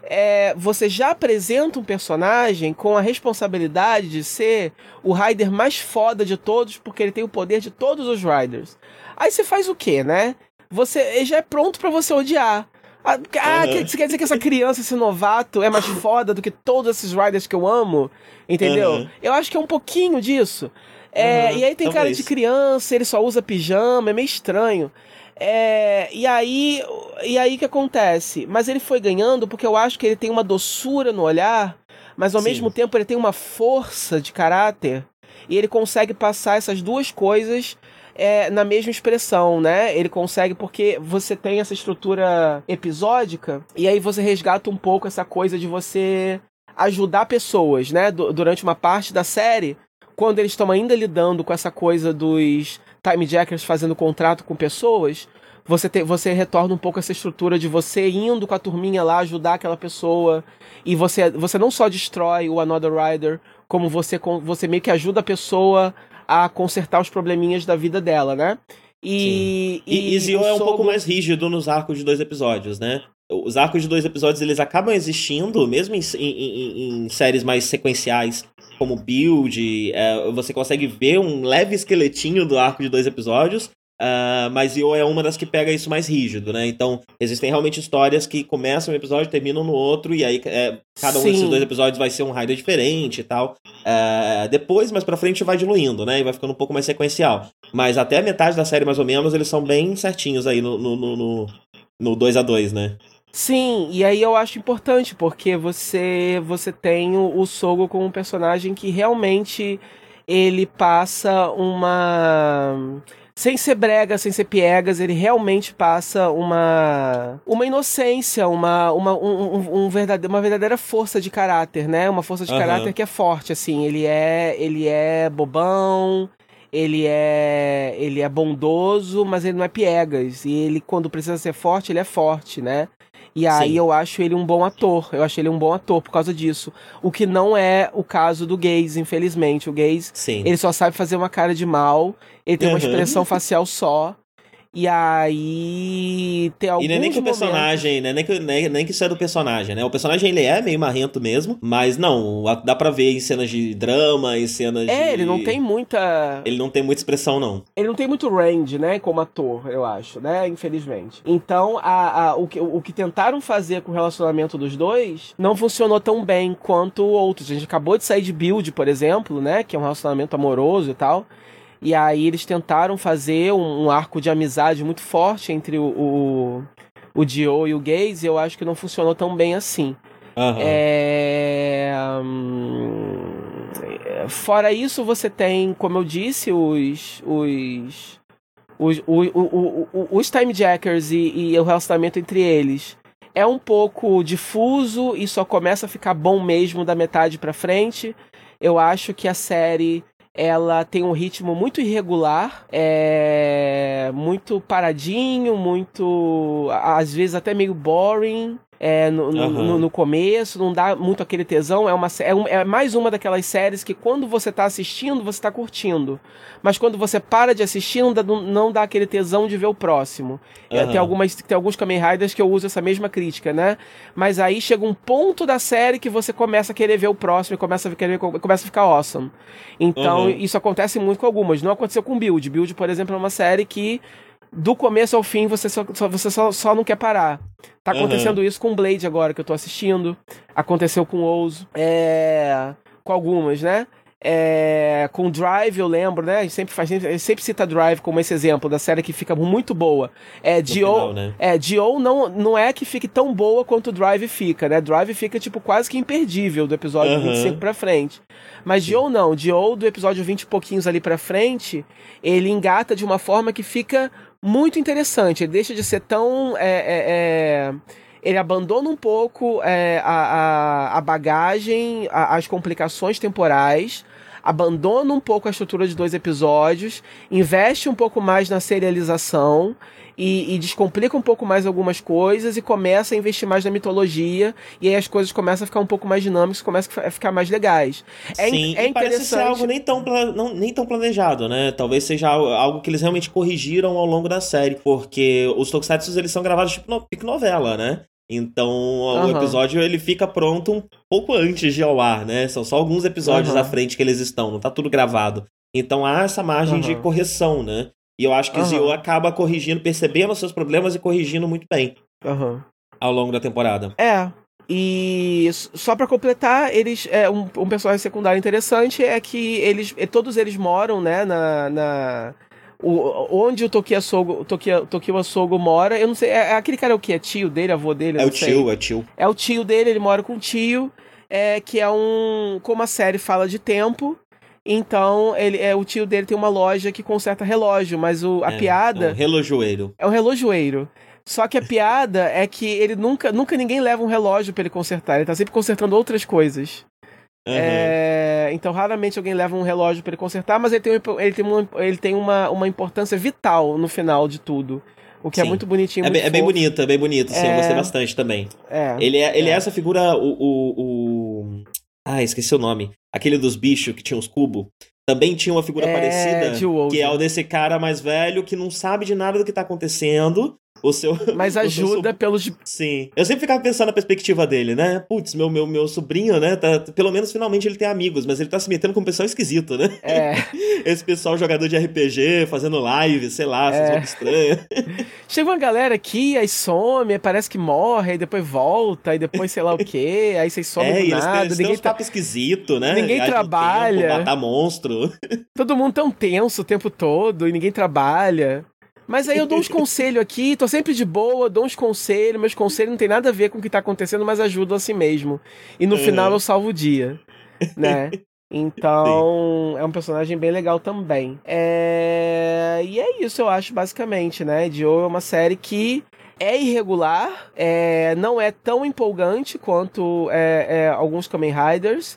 é, você já apresenta um personagem com a responsabilidade de ser o Rider mais foda de todos, porque ele tem o poder de todos os Riders. Aí você faz o quê, né? Você já é pronto para você odiar. Ah, ah uhum. quer dizer que essa criança, esse novato, é mais foda do que todos esses riders que eu amo? Entendeu? Uhum. Eu acho que é um pouquinho disso. É, uhum. E aí tem Talvez. cara de criança, ele só usa pijama, é meio estranho. É, e aí e aí que acontece? Mas ele foi ganhando porque eu acho que ele tem uma doçura no olhar, mas ao Sim. mesmo tempo ele tem uma força de caráter e ele consegue passar essas duas coisas é, na mesma expressão, né? Ele consegue porque você tem essa estrutura episódica e aí você resgata um pouco essa coisa de você ajudar pessoas, né? durante uma parte da série, quando eles estão ainda lidando com essa coisa dos time jackers fazendo contrato com pessoas, você, te, você retorna um pouco essa estrutura de você indo com a turminha lá ajudar aquela pessoa e você, você não só destrói o Another Rider, como você, você meio que ajuda a pessoa a consertar os probleminhas da vida dela, né? E, e, e, Zio é um pouco mais rígido nos arcos de dois episódios, né? Os arcos de dois episódios eles acabam existindo, mesmo em, em, em séries mais sequenciais, como Build. É, você consegue ver um leve esqueletinho do arco de dois episódios, Uh, mas Io é uma das que pega isso mais rígido, né? Então, existem realmente histórias que começam um episódio, terminam no outro, e aí é, cada um Sim. desses dois episódios vai ser um rider diferente e tal. Uh, depois, mais pra frente, vai diluindo, né? E vai ficando um pouco mais sequencial. Mas até a metade da série, mais ou menos, eles são bem certinhos aí no 2 no, no, no dois a 2 né? Sim, e aí eu acho importante, porque você você tem o, o Sogo como um personagem que realmente ele passa uma sem ser brega, sem ser piegas, ele realmente passa uma uma inocência, uma uma, um, um, verdade, uma verdadeira força de caráter, né? Uma força de uhum. caráter que é forte, assim. Ele é ele é bobão, ele é ele é bondoso, mas ele não é piegas. E ele quando precisa ser forte, ele é forte, né? E aí Sim. eu acho ele um bom ator. Eu acho ele um bom ator por causa disso. O que não é o caso do Gaze, infelizmente. O Gaze, Sim. ele só sabe fazer uma cara de mal. Ele tem uhum. uma expressão facial só. E aí tem alguns E não é nem que o personagem, né? Nem que, nem, nem que isso é do personagem, né? O personagem ele é meio marrento mesmo, mas não, dá pra ver em cenas de drama, em cenas é, de. ele não tem muita. Ele não tem muita expressão, não. Ele não tem muito range, né? Como ator, eu acho, né? Infelizmente. Então, a, a, o, que, o que tentaram fazer com o relacionamento dos dois não funcionou tão bem quanto outros. A gente acabou de sair de Build, por exemplo, né? Que é um relacionamento amoroso e tal. E aí eles tentaram fazer um, um arco de amizade muito forte entre o, o, o Dio e o Gaze, e eu acho que não funcionou tão bem assim. Uhum. É... Fora isso, você tem, como eu disse, os. os os, os, os, os Time Jackers e, e o relacionamento entre eles é um pouco difuso e só começa a ficar bom mesmo da metade para frente. Eu acho que a série ela tem um ritmo muito irregular, é muito paradinho, muito às vezes até meio boring é, no, uhum. no, no, começo, não dá muito aquele tesão. É, uma, é, um, é, mais uma daquelas séries que quando você tá assistindo, você tá curtindo. Mas quando você para de assistir, não dá, não dá aquele tesão de ver o próximo. Uhum. Tem, algumas, tem alguns Kamen Riders que eu uso essa mesma crítica, né? Mas aí chega um ponto da série que você começa a querer ver o próximo e começa a, querer, começa a ficar awesome. Então, uhum. isso acontece muito com algumas. Não aconteceu com Build. Build, por exemplo, é uma série que do começo ao fim você só, só você só, só não quer parar. Tá acontecendo uhum. isso com Blade agora que eu tô assistindo. Aconteceu com Ouso. É. Com algumas, né? É, com Drive, eu lembro, né? A gente sempre, faz, sempre cita Drive como esse exemplo da série que fica muito boa. É, Dio, né? é, Dio não, não é que fique tão boa quanto Drive fica, né? Drive fica, tipo, quase que imperdível do episódio uhum. 25 pra frente. Mas Dio não. Dio, do episódio 20 e pouquinhos ali pra frente, ele engata de uma forma que fica muito interessante. Ele deixa de ser tão. É, é, é, ele abandona um pouco é, a, a, a, bagagem, a, as complicações temporais, abandona um pouco a estrutura de dois episódios, investe um pouco mais na serialização e, e, descomplica um pouco mais algumas coisas e começa a investir mais na mitologia e aí as coisas começam a ficar um pouco mais dinâmicas, começam a ficar mais legais. É, Sim, é interessante. ser algo nem tão, não, nem tão planejado, né? Talvez seja algo que eles realmente corrigiram ao longo da série, porque os Tokusatsu eles são gravados tipo no, novela, né? Então uhum. o episódio ele fica pronto um pouco antes de ao ar, né? São só alguns episódios uhum. à frente que eles estão, não tá tudo gravado. Então há essa margem uhum. de correção, né? E eu acho que uhum. o Zio acaba corrigindo, percebendo os seus problemas e corrigindo muito bem. Uhum. Ao longo da temporada. É. E só para completar, eles é um, um, personagem secundário interessante é que eles todos eles moram, né, na, na o, onde o Tokia Sogo, Tokia, Tokia Sogo mora, eu não sei, é, é, aquele cara é o que é tio dele, avô dele, É o sei. tio, é tio. É o tio dele, ele mora com o tio, é que é um, como a série fala de tempo, então, ele é o tio dele tem uma loja que conserta relógio, mas o, a é, piada. É um relojoeiro. É um relojoeiro. Só que a piada é que ele nunca, nunca ninguém leva um relógio para ele consertar. Ele tá sempre consertando outras coisas. Uhum. É, então, raramente alguém leva um relógio para ele consertar, mas ele tem, ele tem, uma, ele tem uma, uma importância vital no final de tudo. O que é sim. é muito bonitinho. É, muito bem, é bem bonito, é bem bonito, sim. É... Eu gostei bastante também. É. Ele é, ele é. é essa figura, o, o, o, Ah, esqueci o nome aquele dos bichos que tinha os cubos, também tinha uma figura é, parecida, que é o desse cara mais velho que não sabe de nada do que tá acontecendo o seu. Mas (laughs) ajuda seu... pelos. Sim. Eu sempre ficava pensando na perspectiva dele, né? Putz, meu, meu, meu sobrinho, né? Tá, pelo menos finalmente ele tem amigos, mas ele tá se metendo com um pessoal esquisito, né? É. (laughs) Esse pessoal jogador de RPG, fazendo live, sei lá, é. essas estranhas. (laughs) Chega uma galera aqui, aí some, parece que morre, aí depois volta, aí depois sei lá o quê, aí vocês somem é, do nada. Eles ninguém tá... esquisito, né? Ninguém trabalha. Tempo, matar monstro. Todo mundo tão tenso o tempo todo e ninguém trabalha. Mas aí eu dou uns (laughs) conselhos aqui, tô sempre de boa, dou uns conselhos, meus conselhos não tem nada a ver com o que tá acontecendo, mas ajudam assim mesmo. E no final eu salvo o dia, né? (laughs) Então, Sim. é um personagem bem legal também. É... E é isso, eu acho, basicamente, né? Joe é uma série que é irregular, é... não é tão empolgante quanto é, é, alguns Kamen Riders.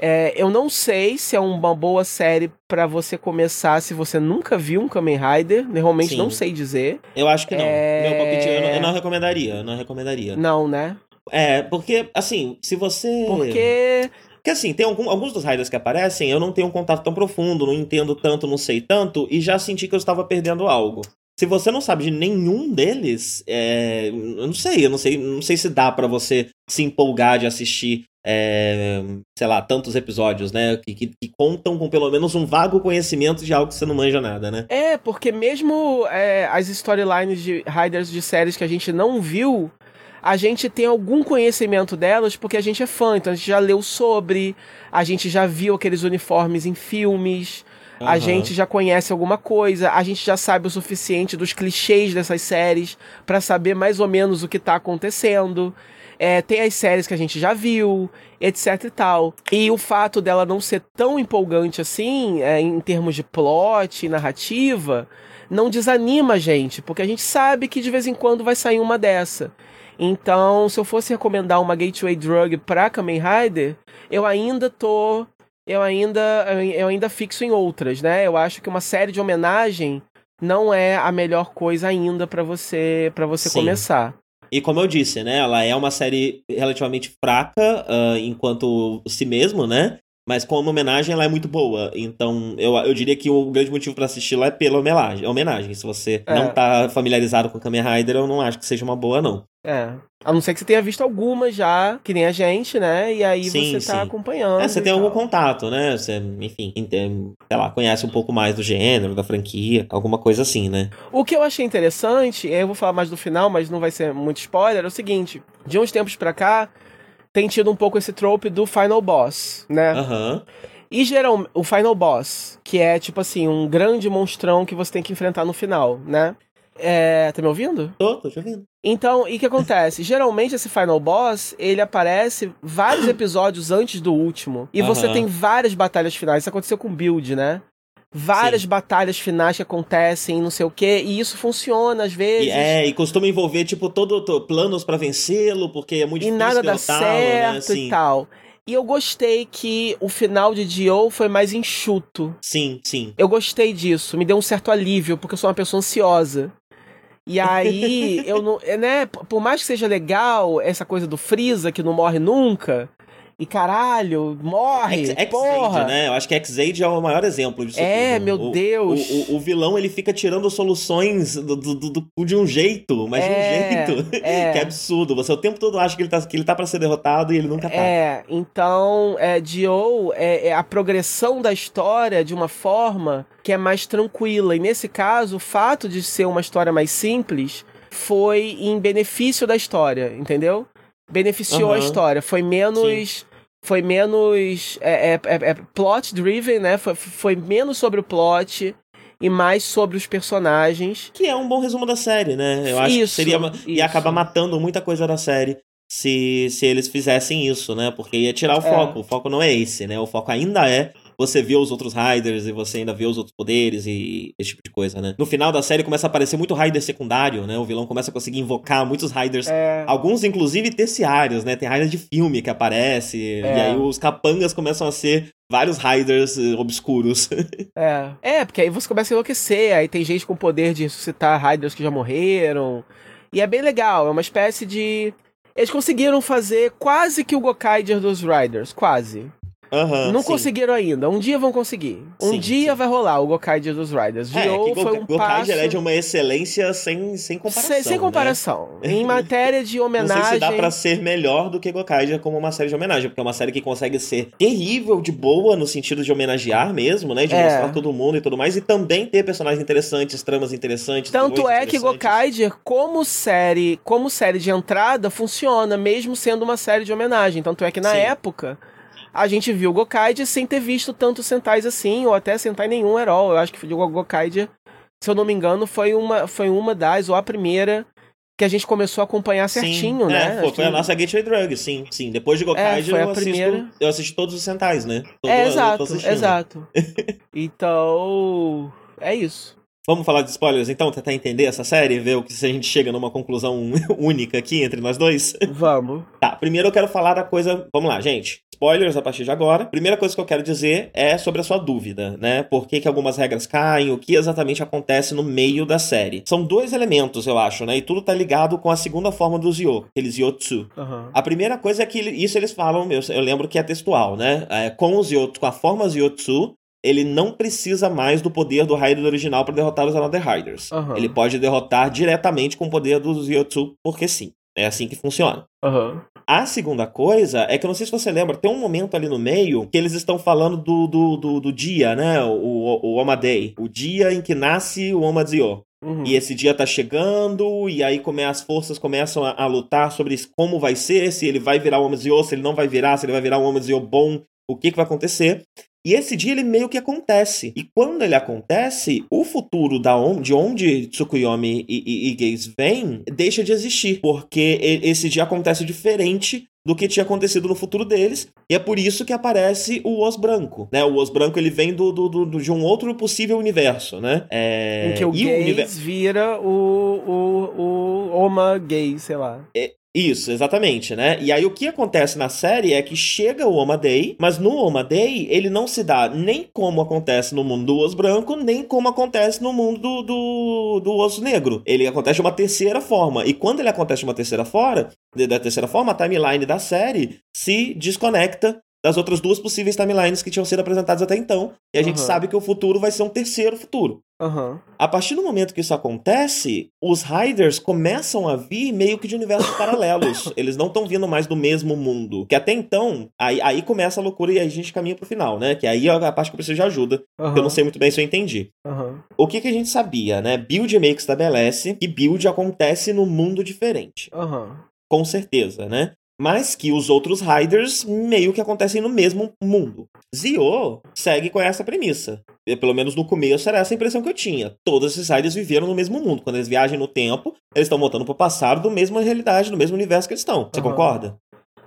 É, eu não sei se é uma boa série para você começar se você nunca viu um Kamen Rider. Realmente Sim. não sei dizer. Eu acho que não. É... Meu palpite eu não, eu não recomendaria. Eu não recomendaria. Não, né? É, porque, assim, se você. Porque. Porque assim, tem algum, alguns dos Riders que aparecem, eu não tenho um contato tão profundo, não entendo tanto, não sei tanto, e já senti que eu estava perdendo algo. Se você não sabe de nenhum deles, é, eu não sei, eu não sei, não sei se dá para você se empolgar de assistir, é, sei lá, tantos episódios, né? Que, que, que, contam com pelo menos um vago conhecimento de algo que você não manja nada, né? É, porque mesmo é, as storylines de Riders de séries que a gente não viu, a gente tem algum conhecimento delas porque a gente é fã, então a gente já leu sobre, a gente já viu aqueles uniformes em filmes, uhum. a gente já conhece alguma coisa, a gente já sabe o suficiente dos clichês dessas séries para saber mais ou menos o que tá acontecendo. É, tem as séries que a gente já viu, etc e tal. E o fato dela não ser tão empolgante assim, é, em termos de plot e narrativa, não desanima a gente, porque a gente sabe que de vez em quando vai sair uma dessa. Então, se eu fosse recomendar uma gateway drug para Kamen Rider, eu ainda tô eu ainda eu ainda fixo em outras, né? Eu acho que uma série de homenagem não é a melhor coisa ainda para você para você Sim. começar. E como eu disse, né, ela é uma série relativamente fraca uh, enquanto si mesmo, né? Mas como homenagem ela é muito boa. Então eu, eu diria que o grande motivo para assisti-la é pela homenagem. homenagem. Se você é. não tá familiarizado com Kamen Rider, eu não acho que seja uma boa, não. É. A não ser que você tenha visto algumas já, que nem a gente, né? E aí sim, você tá sim. acompanhando. É, você tem algum contato, né? Você, enfim, sei lá, conhece um pouco mais do gênero, da franquia, alguma coisa assim, né? O que eu achei interessante, eu vou falar mais do final, mas não vai ser muito spoiler, é o seguinte: de uns tempos pra cá, tem tido um pouco esse trope do Final Boss, né? Aham. Uhum. E geralmente, o Final Boss, que é tipo assim, um grande monstrão que você tem que enfrentar no final, né? É, tá me ouvindo? Tô, tô te ouvindo. Então, e o que acontece? (laughs) Geralmente esse Final Boss, ele aparece vários episódios antes do último. E uhum. você tem várias batalhas finais. Isso aconteceu com Build, né? Várias Sim. batalhas finais que acontecem, não sei o quê, e isso funciona às vezes. E, é, e costuma envolver, tipo, todo, todo planos para vencê-lo, porque é muito e difícil E nada dá né? certo né? e tal. E eu gostei que o final de Dio foi mais enxuto. Sim, sim. Eu gostei disso, me deu um certo alívio, porque eu sou uma pessoa ansiosa. E aí, (laughs) eu não. Né, por mais que seja legal essa coisa do Freeza que não morre nunca, e caralho, morre, X, porra. né? Eu acho que X-Aid é o maior exemplo disso. É, tudo. meu o, Deus. O, o, o, vilão, ele fica tirando soluções do, do, do, de um jeito, mas é, de um jeito é. (laughs) que é absurdo. Você o tempo todo acha que ele tá, que ele tá pra ser derrotado e ele nunca tá. É, então, é, Dio é, é a progressão da história de uma forma que é mais tranquila. E nesse caso, o fato de ser uma história mais simples foi em benefício da história, entendeu? beneficiou uhum. a história. Foi menos. Sim. Foi menos. É, é, é, é, plot driven, né? Foi, foi menos sobre o plot e mais sobre os personagens. Que é um bom resumo da série, né? Eu acho isso, que seria. Ia acabar matando muita coisa da série se, se eles fizessem isso, né? Porque ia tirar o é. foco. O foco não é esse, né? O foco ainda é você vê os outros Riders e você ainda vê os outros poderes e esse tipo de coisa, né? No final da série começa a aparecer muito Rider secundário, né? O vilão começa a conseguir invocar muitos Riders, é... alguns inclusive terciários, né? Tem Riders de filme que aparece, é... e aí os capangas começam a ser vários Riders eh, obscuros. (laughs) é. É, porque aí você começa a enlouquecer, aí tem gente com poder de ressuscitar Riders que já morreram. E é bem legal, é uma espécie de. Eles conseguiram fazer quase que o Gokaiger dos Riders, quase. Uhum, não sim. conseguiram ainda. Um dia vão conseguir. Um sim, dia sim. vai rolar o Gokaiger dos Riders. É, Dio foi um passo... é de uma excelência sem, sem comparação. Sem, sem comparação. Né? Em (laughs) matéria de homenagem. Não sei se dá pra ser melhor do que Gokaiger como uma série de homenagem, porque é uma série que consegue ser terrível de boa no sentido de homenagear mesmo, né? De é. mostrar todo mundo e tudo mais, e também ter personagens interessantes, tramas interessantes. Tanto é que Gokaiger, como série, como série de entrada, funciona, mesmo sendo uma série de homenagem. Tanto é que na época a gente viu Gokaide sem ter visto tantos Sentais assim, ou até Sentai nenhum herói. Eu acho que o Gokaide, se eu não me engano, foi uma, foi uma das, ou a primeira que a gente começou a acompanhar certinho, sim, né? É, foi, foi a nossa Gateway Drug, sim, sim. Depois de Gokaiger, é, eu, assisto, primeira... eu assisti todos os Sentais, né? Todo é, exato, exato. (laughs) então, é isso. Vamos falar de spoilers então, tentar entender essa série, ver o que se a gente chega numa conclusão (laughs) única aqui entre nós dois? Vamos. Tá, primeiro eu quero falar da coisa. Vamos lá, gente. Spoilers a partir de agora. Primeira coisa que eu quero dizer é sobre a sua dúvida, né? Por que, que algumas regras caem, o que exatamente acontece no meio da série. São dois elementos, eu acho, né? E tudo tá ligado com a segunda forma do Zio, aquele Ziotsu. Uhum. A primeira coisa é que isso eles falam, eu, eu lembro que é textual, né? É, com o Ziotsu, com a forma Ziotsu, ele não precisa mais do poder do Raider original para derrotar os Another Riders. Uhum. Ele pode derrotar diretamente com o poder do Zyotsu, porque sim. É assim que funciona. Uhum. A segunda coisa é que eu não sei se você lembra, tem um momento ali no meio que eles estão falando do, do, do, do dia, né? O, o, o Omadei. O dia em que nasce o Omadzio. Uhum. E esse dia tá chegando, e aí come, as forças começam a, a, lutar sobre como vai ser, se ele vai virar o Omadzio, se ele não vai virar, se ele vai virar um Omadzio bom, o que, que vai acontecer. E esse dia ele meio que acontece. E quando ele acontece, o futuro da de onde Tsukuyomi e, e, e Gaze vem deixa de existir. Porque esse dia acontece diferente do que tinha acontecido no futuro deles. E é por isso que aparece o Os Branco. Né? O Os Branco ele vem do, do, do de um outro possível universo. Né? É... Em que o Gaze o universo... vira o, o, o Oma Gay, sei lá. É, isso, exatamente, né? E aí o que acontece na série é que chega o Oma Day, mas no Oma Day ele não se dá nem como acontece no mundo do Osso Branco, nem como acontece no mundo do, do, do Osso Negro. Ele acontece de uma terceira forma. E quando ele acontece de uma terceira forma, da terceira forma, a timeline da série se desconecta das outras duas possíveis timelines que tinham sido apresentadas até então. E a gente sabe que o futuro vai ser um terceiro futuro. Uhum. A partir do momento que isso acontece, os Riders começam a vir meio que de universos paralelos. (laughs) Eles não estão vindo mais do mesmo mundo. Que até então, aí, aí começa a loucura e aí a gente caminha pro final, né? Que aí é a parte que eu preciso de ajuda. Uhum. Eu não sei muito bem se eu entendi. O que, que a gente sabia, né? Build meio que estabelece que build acontece num mundo diferente. Com certeza, né? Mas que os outros Riders meio que acontecem no mesmo mundo. Zio segue com essa premissa. Pelo menos no começo era essa a impressão que eu tinha. Todos esses Riders viveram no mesmo mundo. Quando eles viajam no tempo, eles estão voltando pro passado, do mesma realidade, no mesmo universo que eles estão. Você uhum. concorda?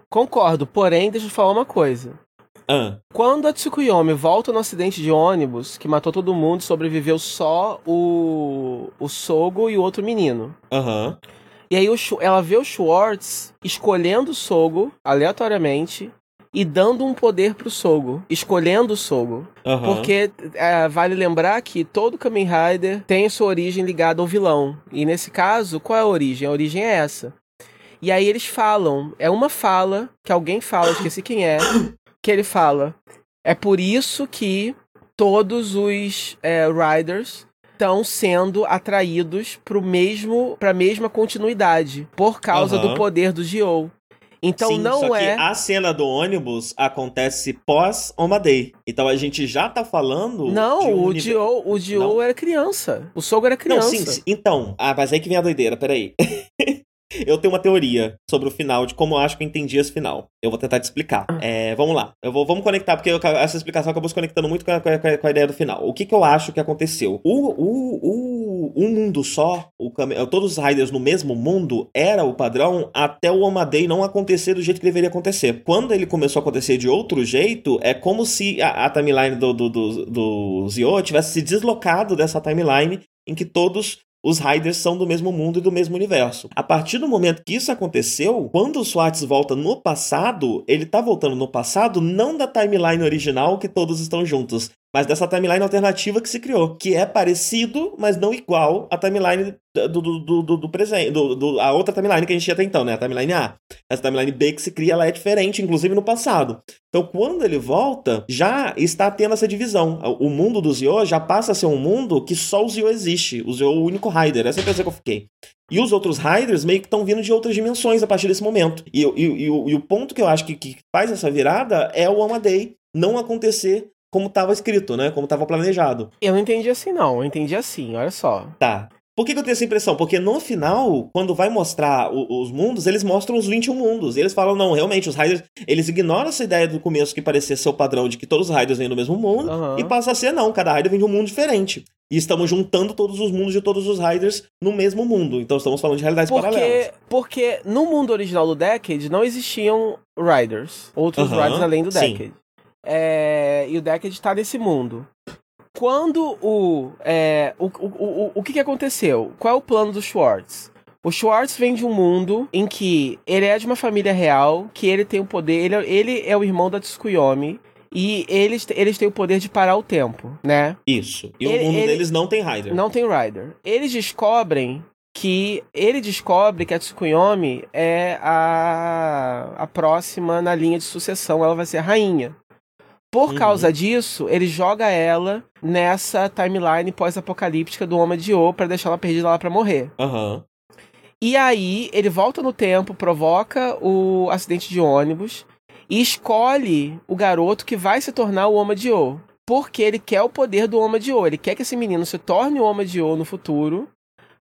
Concordo, porém, deixa eu falar uma coisa. Ah. Quando a Tsukuyomi volta no acidente de ônibus, que matou todo mundo, sobreviveu só o, o Sogo e o outro menino. Aham. Uhum. E aí o, ela vê o Schwartz escolhendo o Sogo aleatoriamente e dando um poder pro Sogo, escolhendo o Sogo. Uhum. Porque é, vale lembrar que todo Kamen Rider tem sua origem ligada ao vilão. E nesse caso, qual é a origem? A origem é essa. E aí eles falam, é uma fala que alguém fala, esqueci quem é, que ele fala. É por isso que todos os é, Riders estão sendo atraídos para mesmo para a mesma continuidade por causa uhum. do poder do Gio. Então Sim, não só é. Que a cena do ônibus acontece pós Oma Day. Então a gente já tá falando. Não, um o Dio, o Dio era criança. O Sogo era criança. Não, sim, então. Ah, mas aí que vem a doideira, peraí. (laughs) Eu tenho uma teoria sobre o final, de como eu acho que eu entendi esse final. Eu vou tentar te explicar. Ah. É, vamos lá. Eu vou, vamos conectar, porque eu, essa explicação acabou se conectando muito com a, com, a, com a, ideia do final. O que, que eu acho que aconteceu? O, o, o, um mundo só, o, todos os Riders no mesmo mundo, era o padrão até o Omadei não acontecer do jeito que deveria acontecer. Quando ele começou a acontecer de outro jeito, é como se a, a timeline do, do, do, do Zio tivesse se deslocado dessa timeline em que todos os Riders são do mesmo mundo e do mesmo universo. A partir do momento que isso aconteceu, quando o Swartz volta no passado, ele tá voltando no passado não da timeline original que todos estão juntos, mas dessa timeline alternativa que se criou, que é parecido, mas não igual à timeline do, do, do, do presente, do, do, a outra timeline que a gente tinha até então, né? A timeline A. Essa timeline B que se cria, ela é diferente, inclusive no passado. Então, quando ele volta, já está tendo essa divisão. O mundo do Zio já passa a ser um mundo que só o Zio existe. O Zio é o único Rider. Essa é a impressão que eu fiquei. E os outros Riders meio que estão vindo de outras dimensões a partir desse momento. E, e, e, e, o, o ponto que eu acho que, que faz essa virada é o Amadei não acontecer como estava escrito, né? Como estava planejado. Eu não entendi assim, não. Eu entendi assim, olha só. Tá. Por que, que, eu tenho essa impressão? Porque no final, quando vai mostrar o, os mundos, eles mostram os 21 mundos. E eles falam, não, realmente, os Riders. Eles ignoram essa ideia do começo que parecia ser o padrão de que todos os Riders vêm do mesmo mundo. Uhum. E passa a ser, não, cada Rider vem de um mundo diferente. e estamos juntando todos os mundos de todos os Riders no mesmo mundo. Então estamos falando de realidades porque, paralelas. Porque no mundo original do Decade não existiam Riders, outros Aham, Riders além do sim. É, e o Decade tá nesse mundo. Quando o, é, o, o, o, o que, que aconteceu? Qual é o plano do Schwartz? O Schwartz vem de um mundo em que ele é de uma família real, que ele tem o poder, ele, é- ele é o irmão da Tsukuyomi, e eles, eles têm o poder de parar o tempo, né? Isso. E Ele- o mundo ele- deles não tem Rider. Não tem Rider. Eles descobrem que. Ele descobre que a Tsukuyomi é a, a próxima na linha de sucessão. Ela vai ser a rainha. Por Uhum. causa disso, ele joga ela nessa timeline pós-apocalíptica do Homem de O pra deixar ela perdida lá pra morrer. Aham. E aí, ele volta no tempo, provoca o acidente de ônibus e escolhe o garoto que vai se tornar o Homem de O. Porque ele quer o poder do Homem de O. Ele quer que esse menino se torne o Homem de O no futuro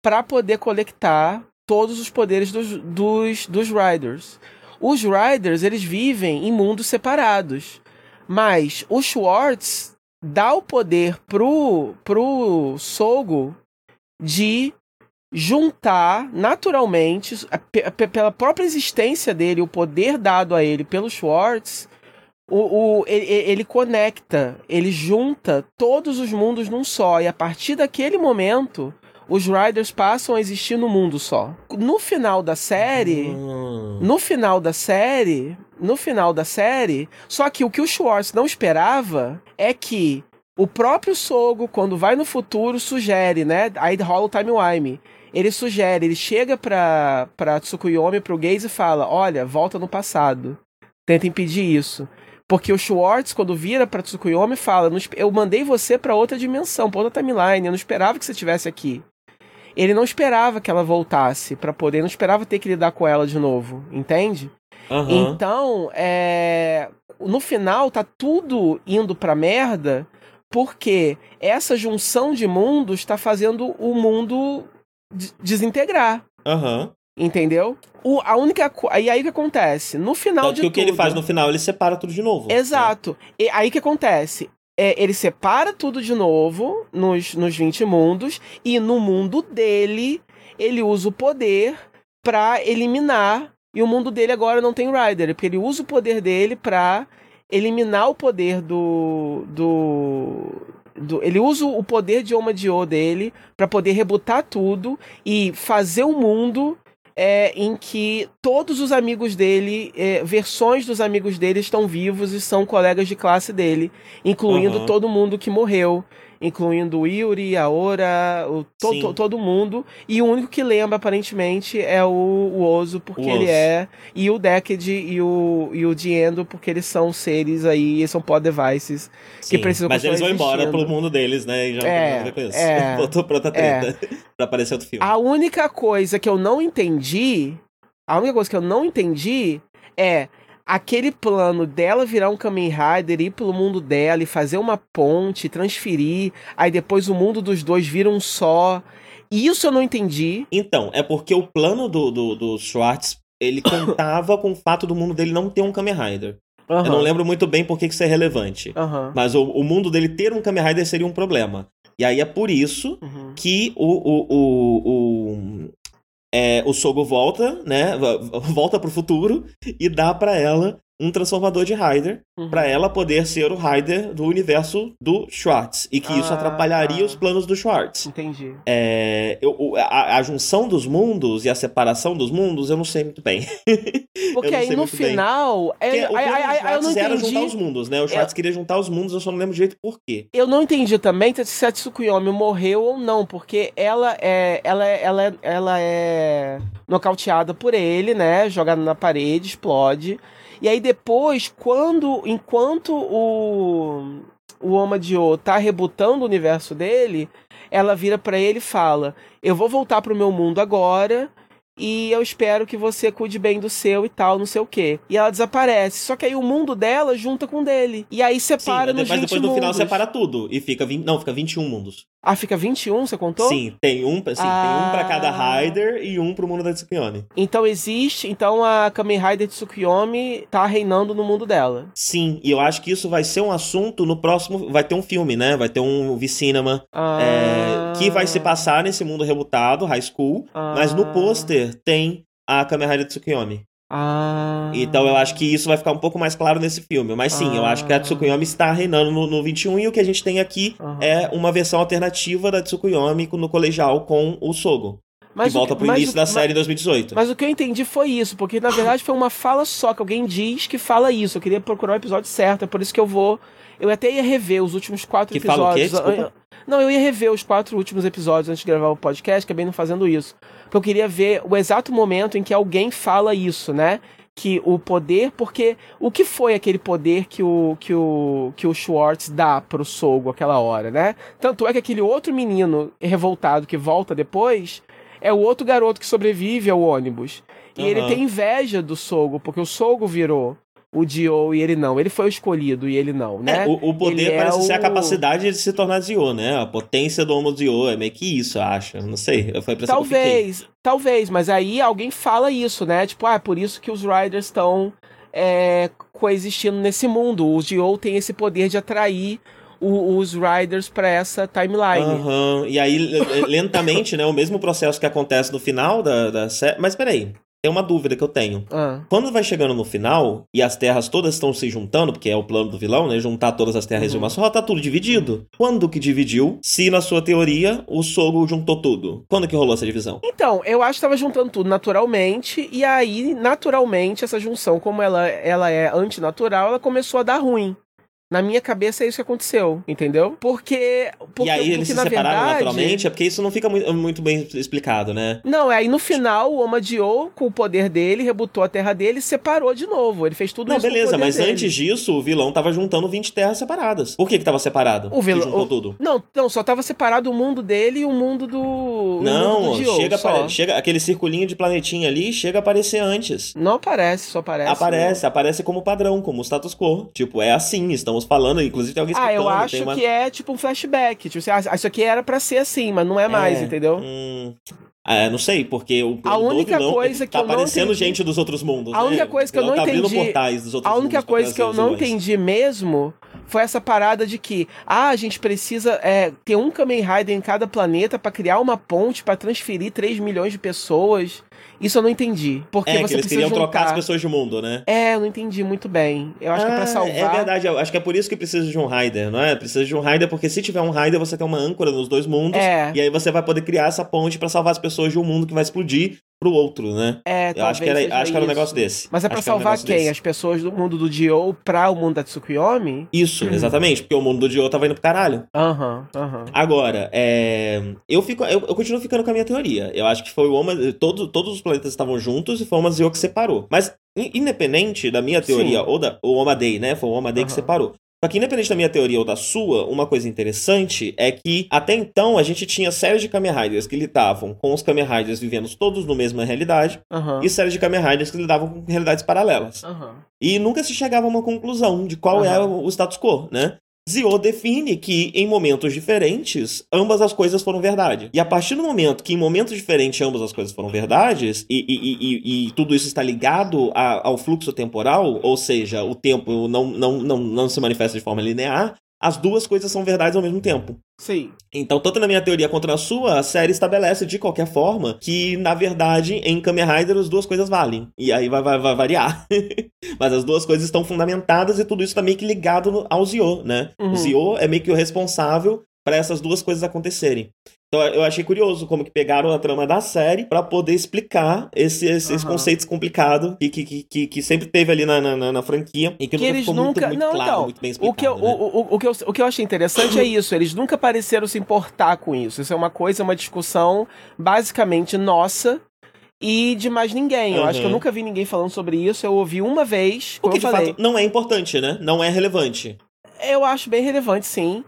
para poder coletar todos os poderes dos, dos, dos Riders. Os Riders, eles vivem em mundos separados. Mas o Schwartz dá o poder pro, pro Sogo de juntar naturalmente, pe- pe- pela própria existência dele, o poder dado a ele pelo Schwartz, o, o- ele, ele conecta, ele junta todos os mundos num só. E a partir daquele momento, os Riders passam a existir no mundo só. No final da série. Hum. No final da série, no final da série, só que o que o Schwartz não esperava é que o próprio Sogo, quando vai no futuro, sugere, né? Aí rola o timewime. Ele sugere, ele chega pra, pra Tsukuyomi, pro Gaze e fala: Olha, volta no passado. Tenta impedir isso. Porque o Schwartz, quando vira pra Tsukuyomi, fala: "Não esp- Eu mandei você pra outra dimensão, pra outra timeline. Eu não esperava que você estivesse aqui. Ele não esperava que ela voltasse pra poder, não esperava ter que lidar com ela de novo, entende? Aham. Então, é, no final tá tudo indo pra merda porque essa junção de mundos tá fazendo o mundo de- desintegrar, Aham. entendeu? O, a única e aí o que acontece? No final Tanto de que o que ele tudo- faz no final, ele separa tudo de novo. né? Exato. E aí o que acontece? É, ele separa tudo de novo nos, nos 20 mundos e no mundo dele ele usa o poder pra eliminar. E o mundo dele agora não tem Rider, porque ele usa o poder dele pra eliminar o poder do. do. do- ele usa o poder de Oma Dio dele pra poder rebutar tudo e fazer o mundo é, em que todos os amigos dele, é, versões dos amigos dele estão vivos e são colegas de classe dele, incluindo Aham. todo mundo que morreu, incluindo o Yuri, a Ora, o, to- to- todo mundo. E o único que lembra, aparentemente, é o, o Ozo, porque O ele é. E o Decade e o, e o Diendo, porque eles são seres aí, eles são pod devices. Sim, precisam Mas eles vão embora pelo mundo deles, né? E já não tem É, nada isso. é, (laughs) Voltou pra outra treta. (laughs) pra aparecer outro filme. A única coisa que eu não entendi, a única coisa que eu não entendi é aquele plano dela virar um Kamen Rider, ir pelo mundo dela e fazer uma ponte, transferir, aí depois o mundo dos dois vira um só. Isso eu não entendi. Então, é porque o plano do, do, do Schwartz, ele (coughs) contava com o fato do mundo dele não ter um Kamen Rider. Eu não lembro muito bem por que isso é relevante. Aham. Mas o, o mundo dele ter um Kamen Rider seria um problema. E aí é por isso Uhum. que o, o, o, o, é, o Sogo volta, né? Volta pro futuro e dá pra ela um transformador de Rider Uhum. pra ela poder ser o Rider do universo do Schwartz. E que isso Ah, atrapalharia ah. os planos do Schwartz. Entendi. É, eu- o- a, a junção dos mundos e a separação dos mundos eu não sei muito bem. (laughs) Porque aí no final. Porque É, o plano do eu não Schwartz era juntar os mundos, né? O Schwartz queria juntar os mundos, eu só não lembro direito por quê. Eu não entendi também se a Tsukuyomi morreu ou não, porque ela é, ela é, ela é, ela é nocauteada por ele, né? Jogada na parede, explode. E aí depois, quando, enquanto o o Omadio tá rebutando o universo dele, ela vira pra ele e fala: "Eu vou voltar pro meu mundo agora." E eu espero que você cuide bem do seu e tal, não sei o quê. E ela desaparece. Só que aí o mundo dela junta com o dele. E aí Sim, separa mas nos depois 20 no final separa tudo. E fica 20, não, fica 21 mundos. Ah, fica 21, você contou? Sim, tem um, sim, Ah. tem um pra cada Rider e um pro mundo da Tsukuyomi. Então existe, então a Kamen Rider Tsukuyomi tá reinando no mundo dela. Sim, e eu acho que isso vai ser um assunto no próximo. Vai ter um filme, né? Vai ter um V-Cinema Ah, é, que vai se passar nesse mundo rebutado, high school. Mas no Ah. pôster tem a Kamen Rider Tsukuyomi. Ah. Então eu acho que isso vai ficar um pouco mais claro nesse filme. Mas sim, eu acho que a Ah. Tsukuyomi está reinando no, no 21 e o que a gente tem aqui Aham. é uma versão alternativa da Tsukuyomi no colegial com o Sogo. Mas que volta pro mas início o- da mas- série em 2018. Mas o que eu entendi foi isso, porque na verdade foi uma fala só, que alguém diz que fala isso. Eu queria procurar o episódio certo, é por isso que eu vou. Eu até ia rever os últimos quatro Que fala o quê? episódios. Desculpa. Não, eu ia rever os quatro últimos episódios antes de gravar o podcast, acabei não fazendo isso. Porque eu queria ver o exato momento em que alguém fala isso, né? Que o poder, porque o que foi aquele poder que o que o que o Schwartz dá pro Sogo aquela hora, né? Tanto é que aquele outro menino revoltado que volta depois é o outro garoto que sobrevive ao ônibus. E ele Aham. tem inveja do Sogo, porque o Sogo virou o Dio e ele não. Ele foi o escolhido e ele não, né? É, o, o poder Ele é parece ser a o- capacidade de se tornar Zio, né? A potência do Homo Zio. É meio que isso, eu acho. Não sei. Foi a fiquei. Talvez, talvez, mas aí alguém fala isso, né? Tipo, ah, é por isso que os Riders estão é, coexistindo nesse mundo. O Dio tem esse poder de atrair o- os Riders pra essa timeline. Aham. E aí, le- lentamente, né? O mesmo processo que acontece no final da, da série. Mas peraí, tem uma dúvida que eu tenho. Ah, Quando vai chegando no final e as terras todas estão se juntando, porque é o plano do vilão, né? Juntar todas as terras em Uhum. uma só, tá tudo dividido. Quando que dividiu? Se na sua teoria o Sogo juntou tudo. Quando que rolou essa divisão? Então, eu acho que tava juntando tudo naturalmente, e aí, naturalmente, essa junção, como ela, ela é antinatural, ela começou a dar ruim. Na minha cabeça é isso que aconteceu, entendeu? Porque. porque e aí porque, eles se separaram verdade, naturalmente? É porque isso não fica muito, muito bem explicado, né? Não, aí no final o Omadio, com o poder dele, rebutou a terra dele e separou de novo. Ele fez tudo Não, isso com o beleza, mas dele. antes disso, o vilão tava juntando 20 terras separadas. Por que que tava separado? O vilão- juntou o- tudo. Não, não, só tava separado o mundo dele e o mundo do. Não, mundo do Dio, chega, apare- chega aquele circulinho de planetinha ali, chega a aparecer antes. Não aparece, só aparece. Aparece, aparece como padrão, como status quo. Tipo, é assim, estamos falando, inclusive tem alguém Ah, eu explicando, acho uma... que é tipo um flashback. Tipo, assim, ah, isso aqui era pra ser assim, mas não é mais, É, entendeu? hum, é, não sei, porque o A única vilão coisa que tá eu não aparecendo gente dos outros mundos. A né? única coisa que eu não tá entendi- A única coisa que eu não vilões. entendi mesmo foi essa parada de que, ah, a gente precisa é, ter um Kamen Rider em cada planeta pra criar uma ponte pra transferir 3 milhões de pessoas. Isso eu não entendi. Porque É, que você eles precisa queriam juntar. trocar as pessoas de mundo, né? É, eu não entendi muito bem. Eu acho que é pra Ah, salvar. É verdade, eu acho que é por isso que precisa de um Rider, não é? Precisa de um Rider, porque se tiver um Rider, você tem uma âncora nos dois mundos. É. E aí você vai poder criar essa ponte pra salvar as pessoas de um mundo que vai explodir pro outro, né? É, Eu acho que era, acho que era um negócio desse. Mas é pra Acho que um salvar quem? desse. As pessoas do mundo do Dio pra o mundo da Tsukuyomi? Isso, exatamente, porque o mundo do Dio tava indo pro caralho. Aham, aham. Agora, é, eu fico, eu, eu continuo ficando com a minha teoria. Eu acho que foi o Oma, todo, todos os planetas estavam juntos e foi o Omazeo que separou. Mas in- independente da minha teoria Sim. ou da o Omadei, né? Foi o Omadei que Aham. separou. Só que independente da minha teoria ou da sua, uma coisa interessante é que até então a gente tinha séries de Kamen Riders que lidavam com os Kamen Riders vivendo todos na mesma realidade Aham. e séries de Kamen Riders que lidavam com realidades paralelas. Aham. E nunca se chegava a uma conclusão de qual é o o status quo, né? Zio define que em momentos diferentes ambas as coisas foram verdade. E a partir do momento que em momentos diferentes ambas as coisas foram verdades e, e- e- e- tudo isso está ligado a- ao fluxo temporal, ou seja, o tempo não, não, não, não se manifesta de forma linear, as duas coisas são verdades ao mesmo tempo. Sim. Então, tanto na minha teoria quanto na sua, a série estabelece de qualquer forma que, na verdade, em Kamen Rider as duas coisas valem. E aí vai, vai, vai variar. (laughs) Mas as duas coisas estão fundamentadas e tudo isso tá meio que ligado no- ao Zio, né? Uhum. O Zio é meio que o responsável para essas duas coisas acontecerem. Então eu achei curioso como que pegaram a trama da série para poder explicar esse, esse- esses Aham. conceitos conceitos complicados que, que, que, que sempre teve ali na, na, na- franquia e que, Que nunca eles ficou nunca. muito, muito não, claro, então. muito bem o, explicado. que eu, né? o, o, o, que eu, o que eu achei interessante é isso. Eles nunca pareceram se importar com isso. Isso é uma coisa, uma discussão basicamente nossa. E de mais ninguém. Eu acho que eu Aham. nunca vi ninguém falando sobre isso. Eu ouvi uma vez. O que de falei. fato não é importante, né? Não é relevante. Eu acho bem relevante, sim.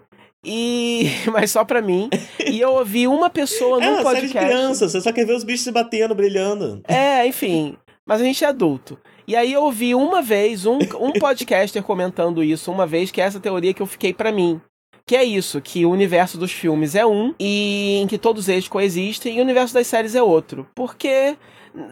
E. (laughs) Mas só pra mim. E eu ouvi uma pessoa É num uma série de podcast. criança, você só quer ver os bichos se batendo, brilhando. É, enfim. Mas a gente é adulto. E aí eu ouvi uma vez um, um (laughs) podcaster comentando isso, uma vez, que é essa teoria que eu fiquei pra mim. Que é isso, que o universo dos filmes é um e em que todos eles coexistem e o universo das séries é outro. Porque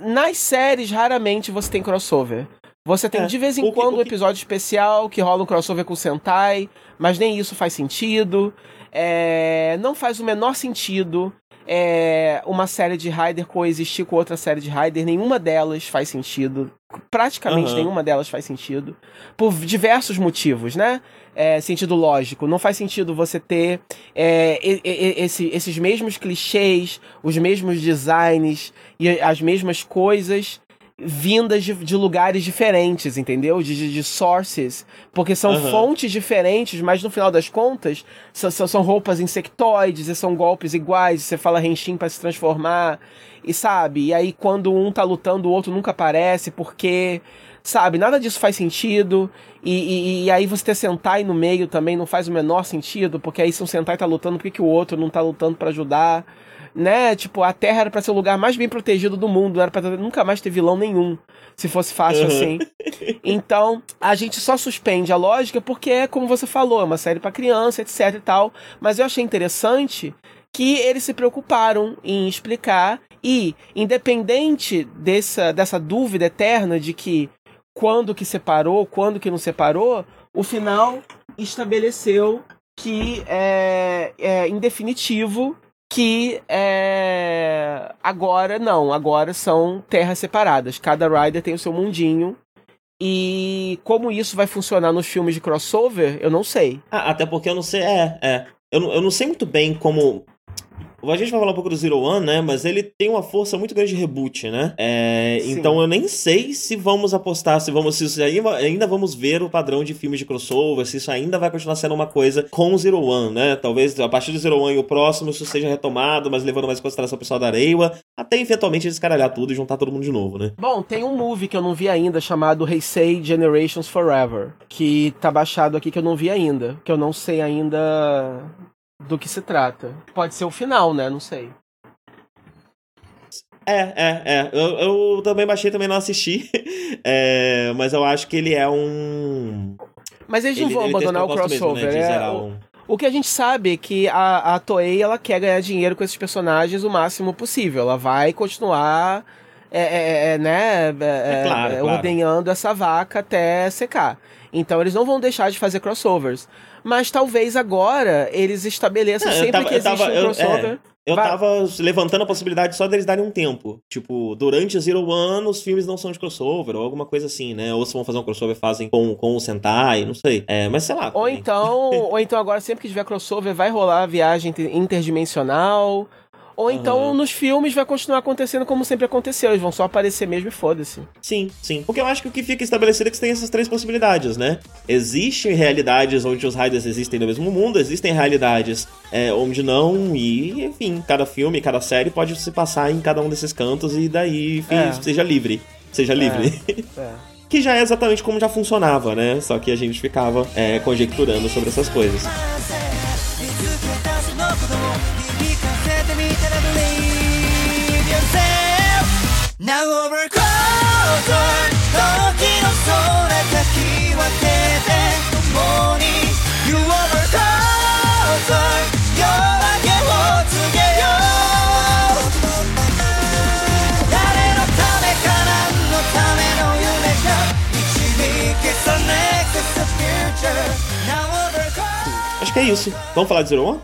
nas séries raramente você tem crossover. Você tem é, de vez em quando um episódio especial que rola um crossover com o Sentai, mas nem isso faz sentido. É, não faz o menor sentido é, uma série de Rider coexistir com outra série de Rider. Nenhuma delas faz sentido. Praticamente uhum. nenhuma delas faz sentido. Por diversos motivos, né? É, sentido lógico. Não faz sentido você ter é, esse, esses mesmos clichês, os mesmos designs e as mesmas coisas vindas de, de, lugares diferentes, entendeu? De, de, de sources. Porque são uhum. fontes diferentes, mas no final das contas, são, são roupas insectoides, e são golpes iguais, você fala Henshin para se transformar, e sabe? E aí quando um tá lutando, o outro nunca aparece, porque. Sabe, nada disso faz sentido. E, e, e aí você ter Sentai no meio também não faz o menor sentido, porque aí se um Sentai tá lutando, por que, que o outro não tá lutando para ajudar? Né? Tipo, a Terra era para ser o lugar mais bem protegido do mundo, não era pra nunca mais ter vilão nenhum, se fosse fácil uhum. assim. Então, a gente só suspende a lógica porque é como você falou, é uma série para criança, etc e tal. Mas eu achei interessante que eles se preocuparam em explicar e, independente dessa, dessa dúvida eterna de que quando que separou, quando que não separou, o final estabeleceu que é, é em definitivo que é... agora não, agora são terras separadas. Cada rider tem o seu mundinho. E como isso vai funcionar nos filmes de crossover, eu não sei. Ah, até porque eu não sei. É, é. Eu eu não sei muito bem como a gente vai falar um pouco do Zero One, né? Mas ele tem uma força muito grande de reboot, né? É, então eu nem sei se vamos apostar, se vamos. Se ainda, ainda vamos ver o padrão de filmes de crossover, se isso ainda vai continuar sendo uma coisa com o Zero One, né? Talvez a partir do Zero One e o próximo isso seja retomado, mas levando mais em consideração o pessoal da Areiwa, até eventualmente descaralhar tudo e juntar todo mundo de novo, né? Bom, tem um movie que eu não vi ainda chamado Heisei Generations Forever, que tá baixado aqui que eu não vi ainda, que eu não sei ainda do que se trata. Pode ser o final, né? Não sei. É, é, é. Eu, eu também baixei, também não assisti. (laughs) É, mas eu acho que ele é um. Mas eles não vão abandonar o crossover. Mesmo, né? é, um... o, que a gente sabe é que a, a Toei ela quer ganhar dinheiro com esses personagens o máximo possível. Ela vai continuar. É, é, é né, é, claro, claro. ordenhando essa vaca até secar. Então eles não vão deixar de fazer crossovers mas talvez agora eles estabeleçam sempre tava, que existe tava, um crossover. Eu, é, eu tava levantando a possibilidade só deles darem um tempo. Tipo, durante Zero One, os filmes não são de crossover, ou alguma coisa assim, né? Ou se vão fazer um crossover, fazem com, com o Sentai, não sei. É, mas sei lá. Ou então, (laughs) ou então agora, sempre que tiver crossover, vai rolar viagem interdimensional ou então uhum. nos filmes vai continuar acontecendo como sempre aconteceu, eles vão só aparecer mesmo e foda-se. Sim, sim. Porque eu acho que o que fica estabelecido é que você tem essas três possibilidades, né? Existem realidades onde os Riders existem no mesmo mundo, existem realidades é, onde não, e enfim, cada filme, cada série pode se passar em cada um desses cantos e daí enfim, é. seja livre. Seja livre. É. é. (laughs) que já é exatamente como já funcionava, né? Só que a gente ficava é, conjecturando sobre essas coisas. Now over closer 時の空かき分けて共に You over closer 夜明けを告げよう誰のためか何のための夢か導け The next is the future Now over closer Acho que é isso. Vamos falar de Zero One?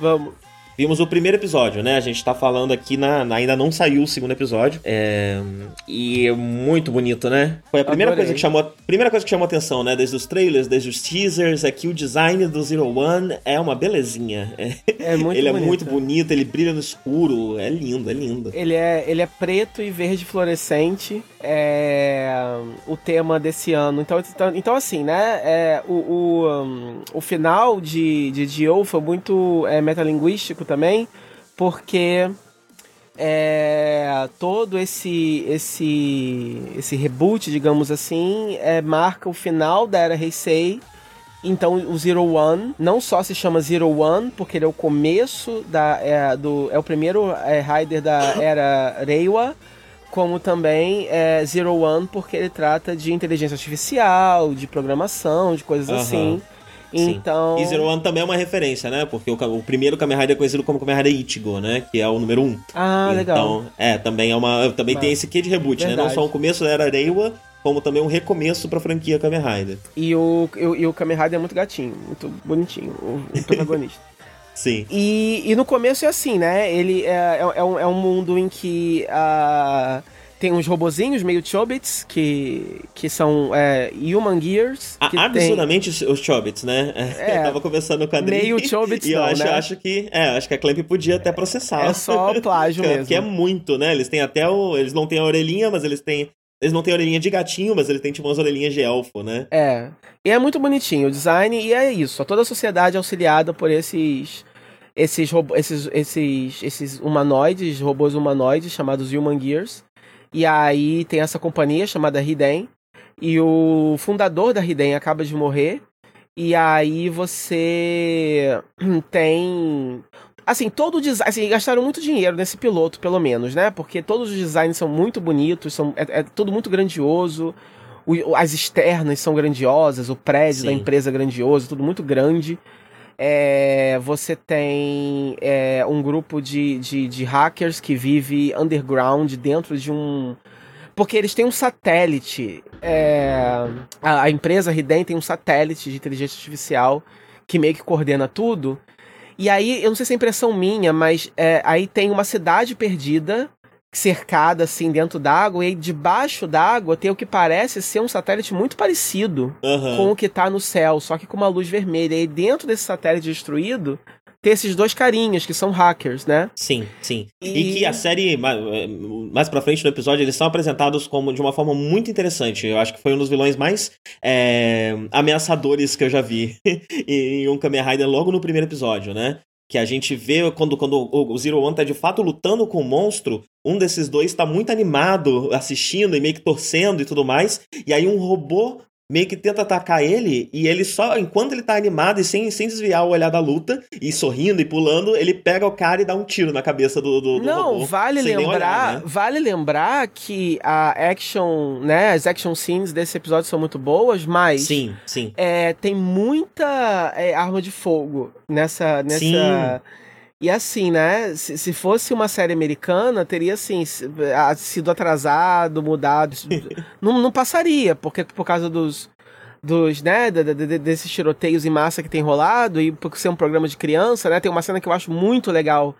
Vamos. Vimos o primeiro episódio, né? A gente tá falando aqui na. ainda não saiu o segundo episódio. É, e é muito bonito, né? Foi a primeira coisa que chamou. Primeira coisa que chamou atenção, né? Desde os trailers, desde os teasers, é que o design do Zero One é uma belezinha. É, é muito Ele bonito. é muito bonito, ele brilha no escuro. É lindo, é lindo. Ele é, ele é preto e verde fluorescente. É o tema desse ano. Então, então, então assim, né? É, o, o, um, o final de, de Dio foi muito é, metalinguístico também, porque é, todo esse esse esse reboot, digamos assim, é, marca o final da era Heisei. Então o Zero One não só se chama Zero One, porque ele é o começo da é, do é o primeiro é, Rider da era Reiwa, como também é Zero One porque ele trata de inteligência artificial, de programação, de coisas uhum. assim. Então. E Zero One também é uma referência, né? Porque o, o primeiro Kamen Rider é conhecido como Kamen Rider Ichigo, né? Que é o número 1. Um. Ah, legal. Então, é, também é uma. Também Mas, tem esse quê de reboot, verdade. né? Não só o começo da era Reiwa, como também um recomeço pra franquia Kamen Rider. E o, e, e o Kamen Rider é muito gatinho, muito bonitinho, o, o protagonista. (laughs) Sim. E, e no começo é assim, né? Ele é, é, é, um, é um mundo em que. Uh, tem uns robozinhos meio Chobits, que, que são é, Human Gears. Que absurdamente tem... os Chobits, né? (laughs) É, eu tava conversando com a Adri. Meio Chobits, (laughs) E eu não, acho, né? acho que. É, acho que a Clamp podia até processar. É só plágio mesmo. (laughs) Que é muito, né? Eles têm até o. Eles não têm a orelhinha, mas eles têm. Eles não têm orelhinha de gatinho, mas eles têm tipo umas orelhinhas de elfo, né? É. E é muito bonitinho o design, e é isso. Toda a sociedade é auxiliada por esses. Esses, esses, esses, esses humanoides, robôs humanoides chamados Human Gears e aí tem essa companhia chamada Hiden. E o fundador da Hiden acaba de morrer. E aí você (clears throat) tem. Assim, todo o design. Assim, gastaram muito dinheiro nesse piloto, pelo menos, né? Porque todos os designs são muito bonitos, são, é, é tudo muito grandioso. O, as externas são grandiosas, o prédio Sim. da empresa é grandioso, tudo muito grande. É, você tem é, um grupo de, de, de, hackers que vive underground dentro de um. Porque eles têm um satélite. É, a, a, empresa Riden tem um satélite de inteligência artificial que meio que coordena tudo. E aí, eu não sei se é impressão minha, mas é, aí tem uma cidade perdida cercada assim dentro d'água e debaixo d'água tem o que parece ser um satélite muito parecido uhum. com o que tá no céu, só que com uma luz vermelha. E dentro desse satélite destruído tem esses dois carinhas que são hackers, né? Sim, sim. E, e que a série, eh, mais pra frente no episódio, eles são apresentados como de uma forma muito interessante. Eu acho que foi um dos vilões mais é, ameaçadores que eu já vi (laughs) em um Kamen Rider logo no primeiro episódio, né? Que a gente vê quando, quando o Zero One tá de fato lutando com o monstro, um desses dois tá muito animado assistindo e meio que torcendo e tudo mais, e aí um robô meio que tenta atacar ele, e ele só, enquanto ele tá animado e sem, sem desviar o olhar da luta, e sorrindo e pulando, ele pega o cara e dá um tiro na cabeça do, do, do Não, robô, vale lembrar, olhar, né? vale lembrar que a action, né, as action scenes desse episódio são muito boas, mas sim, sim. É, tem muita é, arma de fogo nessa nessa sim. E assim, né? Se, se, fosse uma série americana, teria assim sido atrasado, mudado. (laughs) não, não passaria, porque por causa dos. Dos, né, desses tiroteios em massa que tem rolado, e por ser um programa de criança, né? Tem uma cena que eu acho muito legal.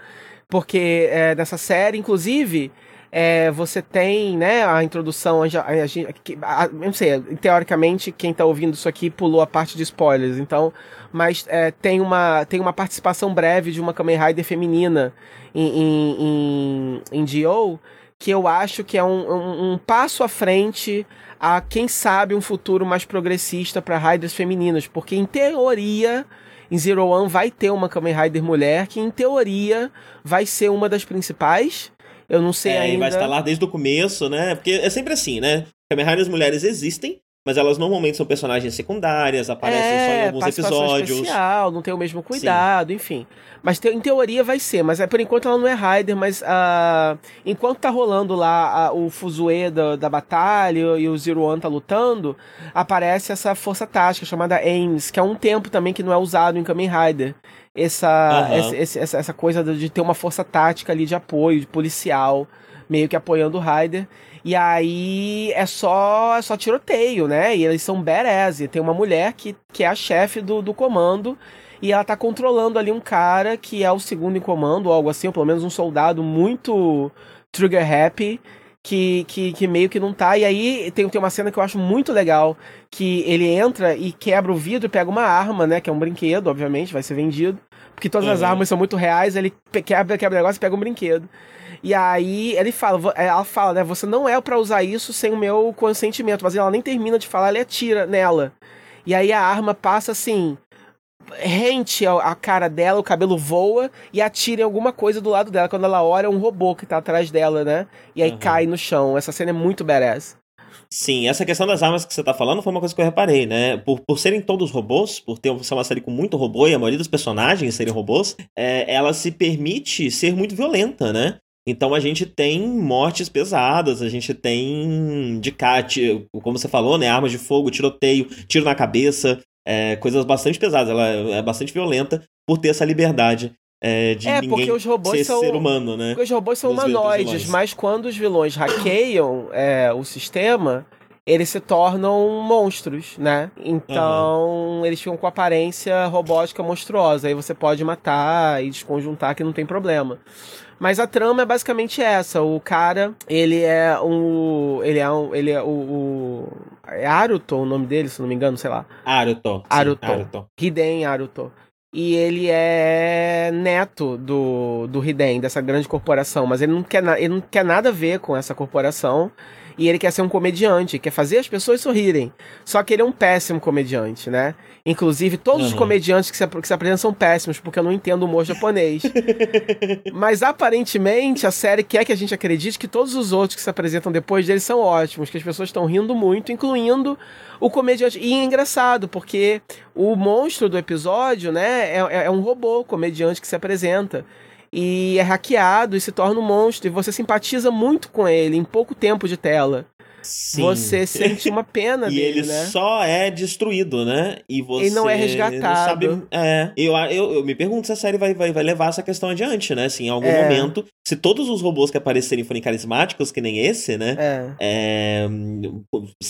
Porque é, nessa série, inclusive, é, você tem, né, a introdução, a, a, a, não sei, teoricamente quem tá ouvindo isso aqui pulou a parte de spoilers, então, mas é, tem, uma, tem uma participação breve de uma Kamen Rider feminina em, em, em, em Dio, que eu acho que é um, um, um, passo à frente a, quem sabe, um futuro mais progressista para Riders femininas, porque em teoria em Zero One vai ter uma Kamen Rider mulher que, em teoria, vai ser uma das principais. Eu não sei é, ainda. vai estar lá desde o começo, né? Porque é sempre assim, né? Kamen Riders mulheres existem, mas elas normalmente são personagens secundárias, aparecem é, só em alguns episódios. especial, não tem o mesmo cuidado, Sim. enfim. Mas te, em teoria vai ser, mas é, por enquanto ela não é Rider, mas uh, enquanto tá rolando lá o Fuzue da, da batalha e o Zero One tá lutando, aparece essa força tática chamada AIMS, que é um tempo também que não é usado em Kamen Rider essa, uhum. essa, essa, coisa de ter uma força tática ali de apoio, de policial, meio que apoiando o Ryder. E aí é só, é só tiroteio, né? E eles são badass. E tem uma mulher que, que é a chefe do, do comando. E ela tá controlando ali um cara que é o segundo em comando, ou algo assim, ou pelo menos um soldado muito trigger happy. Que, que, que, meio que não tá. E aí tem, tem uma cena que eu acho muito legal. Que ele entra e quebra o vidro e pega uma arma, né? Que é um brinquedo, obviamente, vai ser vendido. Porque todas uhum. as armas são muito reais, ele quebra, quebra o negócio e pega um brinquedo. E aí ele fala, ela fala, né? Você não é para usar isso sem o meu consentimento. Mas ela nem termina de falar, ele atira nela. E aí a arma passa assim, rente a cara dela, o cabelo voa e atira em alguma coisa do lado dela. Quando ela olha, é um robô que tá atrás dela, né? E aí uhum. cai no chão. Essa cena é muito badass. Sim, essa questão das armas que você tá falando foi uma coisa que eu reparei, né? Por, por serem todos robôs, por ter ser uma série com muito robô e a maioria dos personagens serem robôs, é, ela se permite ser muito violenta, né? Então a gente tem mortes pesadas, a gente tem de cat, como você falou, né? Armas de fogo, tiroteio, tiro na cabeça. é, coisas bastante pesadas. Ela é bastante violenta por ter essa liberdade é, de é, porque os robôs são, ser humano, né? Porque os robôs são humanoides, mas quando os vilões hackeiam é, o sistema, eles se tornam monstros, né? Então, uhum. eles ficam com aparência robótica monstruosa. Aí você pode matar e desconjuntar que não tem problema. Mas a trama é basicamente essa. O cara, ele é um. Ele é um. Ele é o. o é Aruto o nome dele, se não me engano, sei lá. Aruto. Aruto. Sim, Aruto. Hiden Aruto e ele é neto do, do Hiden, dessa grande corporação, mas ele não, quer ele não quer nada a ver com essa corporação e ele quer ser um comediante, quer fazer as pessoas sorrirem. Só que ele é um péssimo comediante, né? Inclusive, todos uhum. os comediantes que se, que se apresentam são péssimos, porque eu não entendo o humor japonês. (laughs) Mas aparentemente a série quer que a gente acredite que todos os outros que se apresentam depois dele são ótimos, que as pessoas estão rindo muito, incluindo o comediante. E é engraçado, porque o monstro do episódio, né, é, é, é um robô comediante que se apresenta e é hackeado e se torna um monstro e você simpatiza muito com ele em pouco tempo de tela. Sim. Você sente uma pena (laughs) e dele, ele né? só é destruído, né? E você ele não é resgatado. Não sabe, é, eu, eu, eu, me pergunto se a série vai, vai, vai levar essa questão adiante, né? Assim, em algum é. momento, se todos os robôs que aparecerem forem carismáticos, que nem esse, né? É. é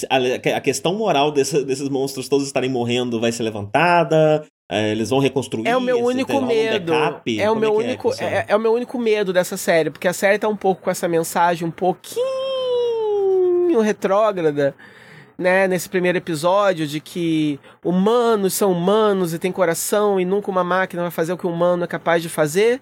a, a, questão moral desse, desses monstros todos estarem morrendo vai ser levantada. É, eles vão reconstruir. É o meu único medo. Um é o meu é, é único. É, é, o meu único medo dessa série, porque a série tá um pouco com essa mensagem um pouquinho retrógrada. Né, nesse primeiro episódio de que humanos são humanos e têm coração e nunca uma máquina vai fazer o que o humano é capaz de fazer.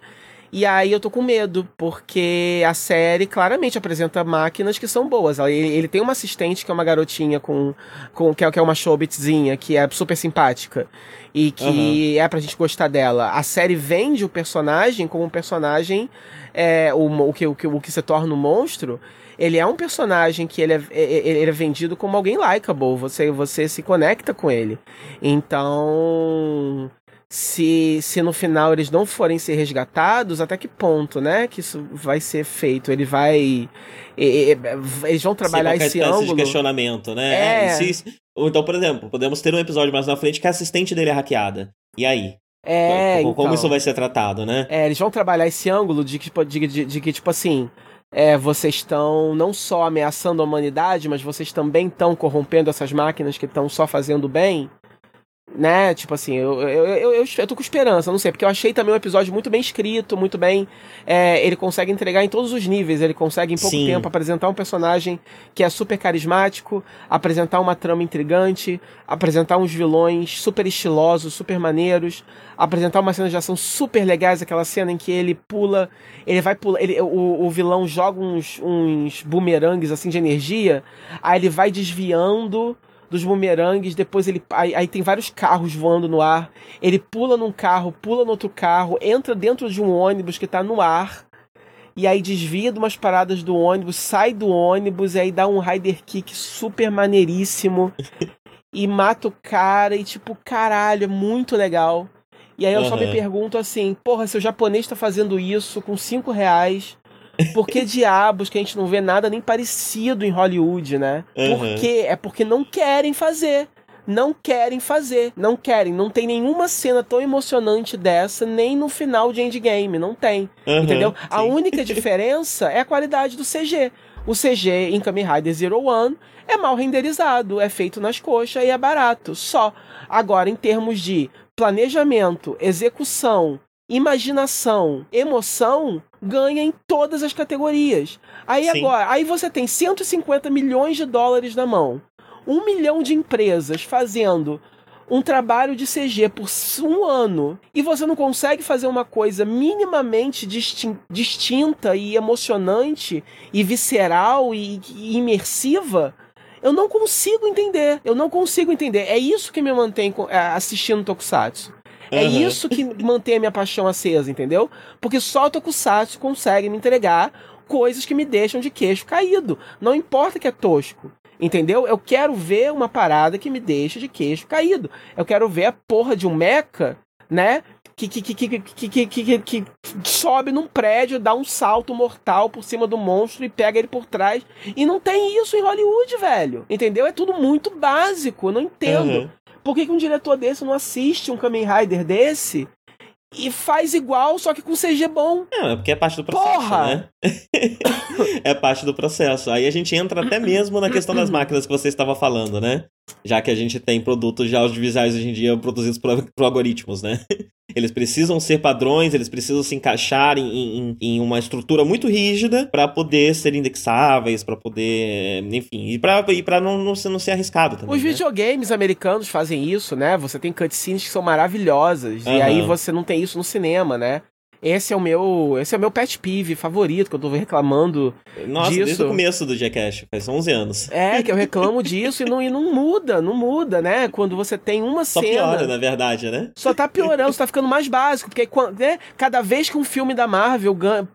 E aí eu tô com medo, porque a série claramente apresenta máquinas que são boas. Ele, ele tem uma assistente que é uma garotinha com. com que, é, que é uma showbitzinha, que é super simpática. E que uhum. é pra gente gostar dela. A série vende o personagem como um personagem. É, o, o, que, o, que, o que se torna um monstro ele é um personagem que ele é, é, é ele é vendido como alguém likable, você, você se conecta com ele. Então, se, se no final eles não forem ser resgatados, até que ponto, né? Que isso vai ser feito? Ele vai. Eles vão trabalhar Sim, esse ângulo. de questionamento, né? É. Se, então, por exemplo, podemos ter um episódio mais na frente que a assistente dele é hackeada. E aí? É, como, como então, isso vai ser tratado, né? É, eles vão trabalhar esse ângulo de que, de, de, de que tipo assim, é, vocês estão não só ameaçando a humanidade, mas vocês também estão corrompendo essas máquinas que estão só fazendo bem né? Tipo assim, eu, eu, eu, eu, eu tô com esperança, não sei, porque eu achei também um episódio muito bem escrito, muito bem. É, ele consegue entregar em todos os níveis, ele consegue em pouco Sim. tempo apresentar um personagem que é super carismático, apresentar uma trama intrigante, apresentar uns vilões super estilosos, super maneiros, apresentar uma cena de ação super legais, aquela cena em que ele pula, ele vai pular, ele, o, o vilão joga uns, uns bumerangues assim de energia, aí ele vai desviando dos bumerangues, depois ele. Aí, aí, tem vários carros voando no ar. Ele pula num carro, pula no outro carro, entra dentro de um ônibus que tá no ar. E aí desvia de umas paradas do ônibus, sai do ônibus e aí dá um rider kick super maneiríssimo. e mata o cara e tipo, caralho, é muito legal. E aí eu uhum. só me pergunto assim, porra, se o japonês tá fazendo isso com 5 reais, por que diabos que a gente não vê nada nem parecido em Hollywood, né? Uhum. Por quê? É porque não querem fazer não querem fazer. Não querem. Não tem nenhuma cena tão emocionante dessa, nem no final de Endgame. Não tem. Uhum, entendeu? Sim. A única (laughs) diferença é a qualidade do CG. O CG em Kamen Rider Zero One é mal renderizado, é feito nas coxas e é barato. Só. Agora, em termos de planejamento, execução, imaginação, emoção, ganha em todas as categorias. Aí Sim. agora, aí você tem 150 milhões de dólares na mão. Um milhão de empresas fazendo um trabalho de CG por um ano e você não consegue fazer uma coisa minimamente distinta e emocionante e visceral e, e imersiva, eu não consigo entender. Eu não consigo entender. É isso que me mantém é, assistindo Tokusatsu. É uhum. isso que mantém a minha paixão acesa, entendeu? Porque só o Tokusatsu consegue me entregar coisas que me deixam de queixo caído. Não importa que é tosco. Entendeu? Eu quero ver uma parada que me deixa de queixo caído. Eu quero ver a porra de um mecha, né? Que, que, que, que, que, que, que, sobe num prédio, dá um salto mortal por cima do monstro e pega ele por trás. E não tem isso em Hollywood, velho. Entendeu? É tudo muito básico. Eu não entendo. Uhum. Por que, que um diretor desse não assiste um Kamen Rider desse e faz igual, só que com CG bom. É, porque é parte do processo, Porra! né? (laughs) é parte do processo. Aí a gente entra até mesmo na questão das máquinas que você estava falando, né? Já que a gente tem produtos já audiovisuais hoje em dia produzidos por, por algoritmos, né? (laughs) Eles precisam ser padrões, eles precisam se encaixar em, em, em uma estrutura muito rígida para poder ser indexáveis, para poder, enfim, e para e pra não, não, ser, não ser arriscado também. Os né? videogames americanos fazem isso, né? Você tem cutscenes que são maravilhosas, e Aham. aí você não tem isso no cinema, né? Esse é o meu, esse é o meu pet peeve favorito, que eu tô reclamando. Nossa, desde disso. o começo do Jackass, faz 11 anos. É, que eu reclamo disso e não, e não muda, não muda, né? Quando você tem uma Só cena. piora, na verdade, né? Só tá piorando, só tá ficando mais básico. Porque né, cada vez que um filme da Marvel ganha.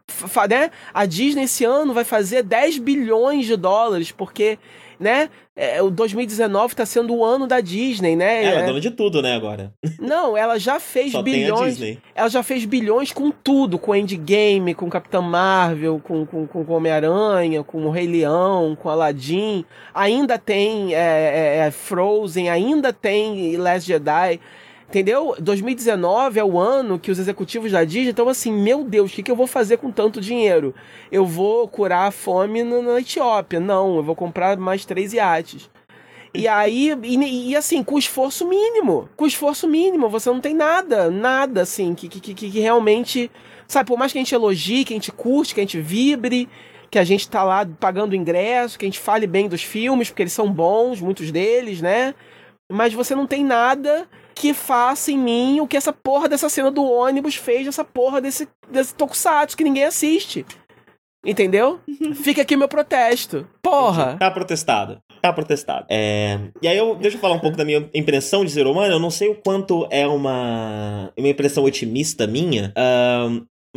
Né, a Disney esse ano vai fazer 10 bilhões de dólares, porque, né? é, o 2019 tá sendo o ano da Disney, né? Ela é É, dona de tudo, né, agora. não, ela já fez bilhões. Ela já fez bilhões com tudo, com Endgame, com Capitã Marvel, com, com, com Homem-Aranha, com o Rei Leão, com Aladdin. Ainda tem é, é, é, Frozen, ainda tem Last Jedi. Entendeu? 2019 é o ano que os executivos da Disney estão assim, meu Deus, o que, que eu vou fazer com tanto dinheiro? Eu vou curar a fome na, na Etiópia? Não, eu vou comprar mais três iates. E aí, e, e assim, com esforço mínimo. Com esforço mínimo, você não tem nada, nada assim, que, que, que, que realmente. Sabe, por mais que a gente elogie, que a gente curte, que a gente vibre, que a gente tá lá pagando ingresso, que a gente fale bem dos filmes, porque eles são bons, muitos deles, né? Mas você não tem nada que faça em mim o que essa porra dessa cena do ônibus fez dessa porra desse, desse tokusatsu que ninguém assiste. Entendeu? (laughs) Fica aqui meu protesto. Porra! Tá protestado. Tá protestado. É... E aí, eu, deixa eu falar um pouco da minha impressão de Zero One. Eu não sei o quanto é uma, uma impressão otimista minha.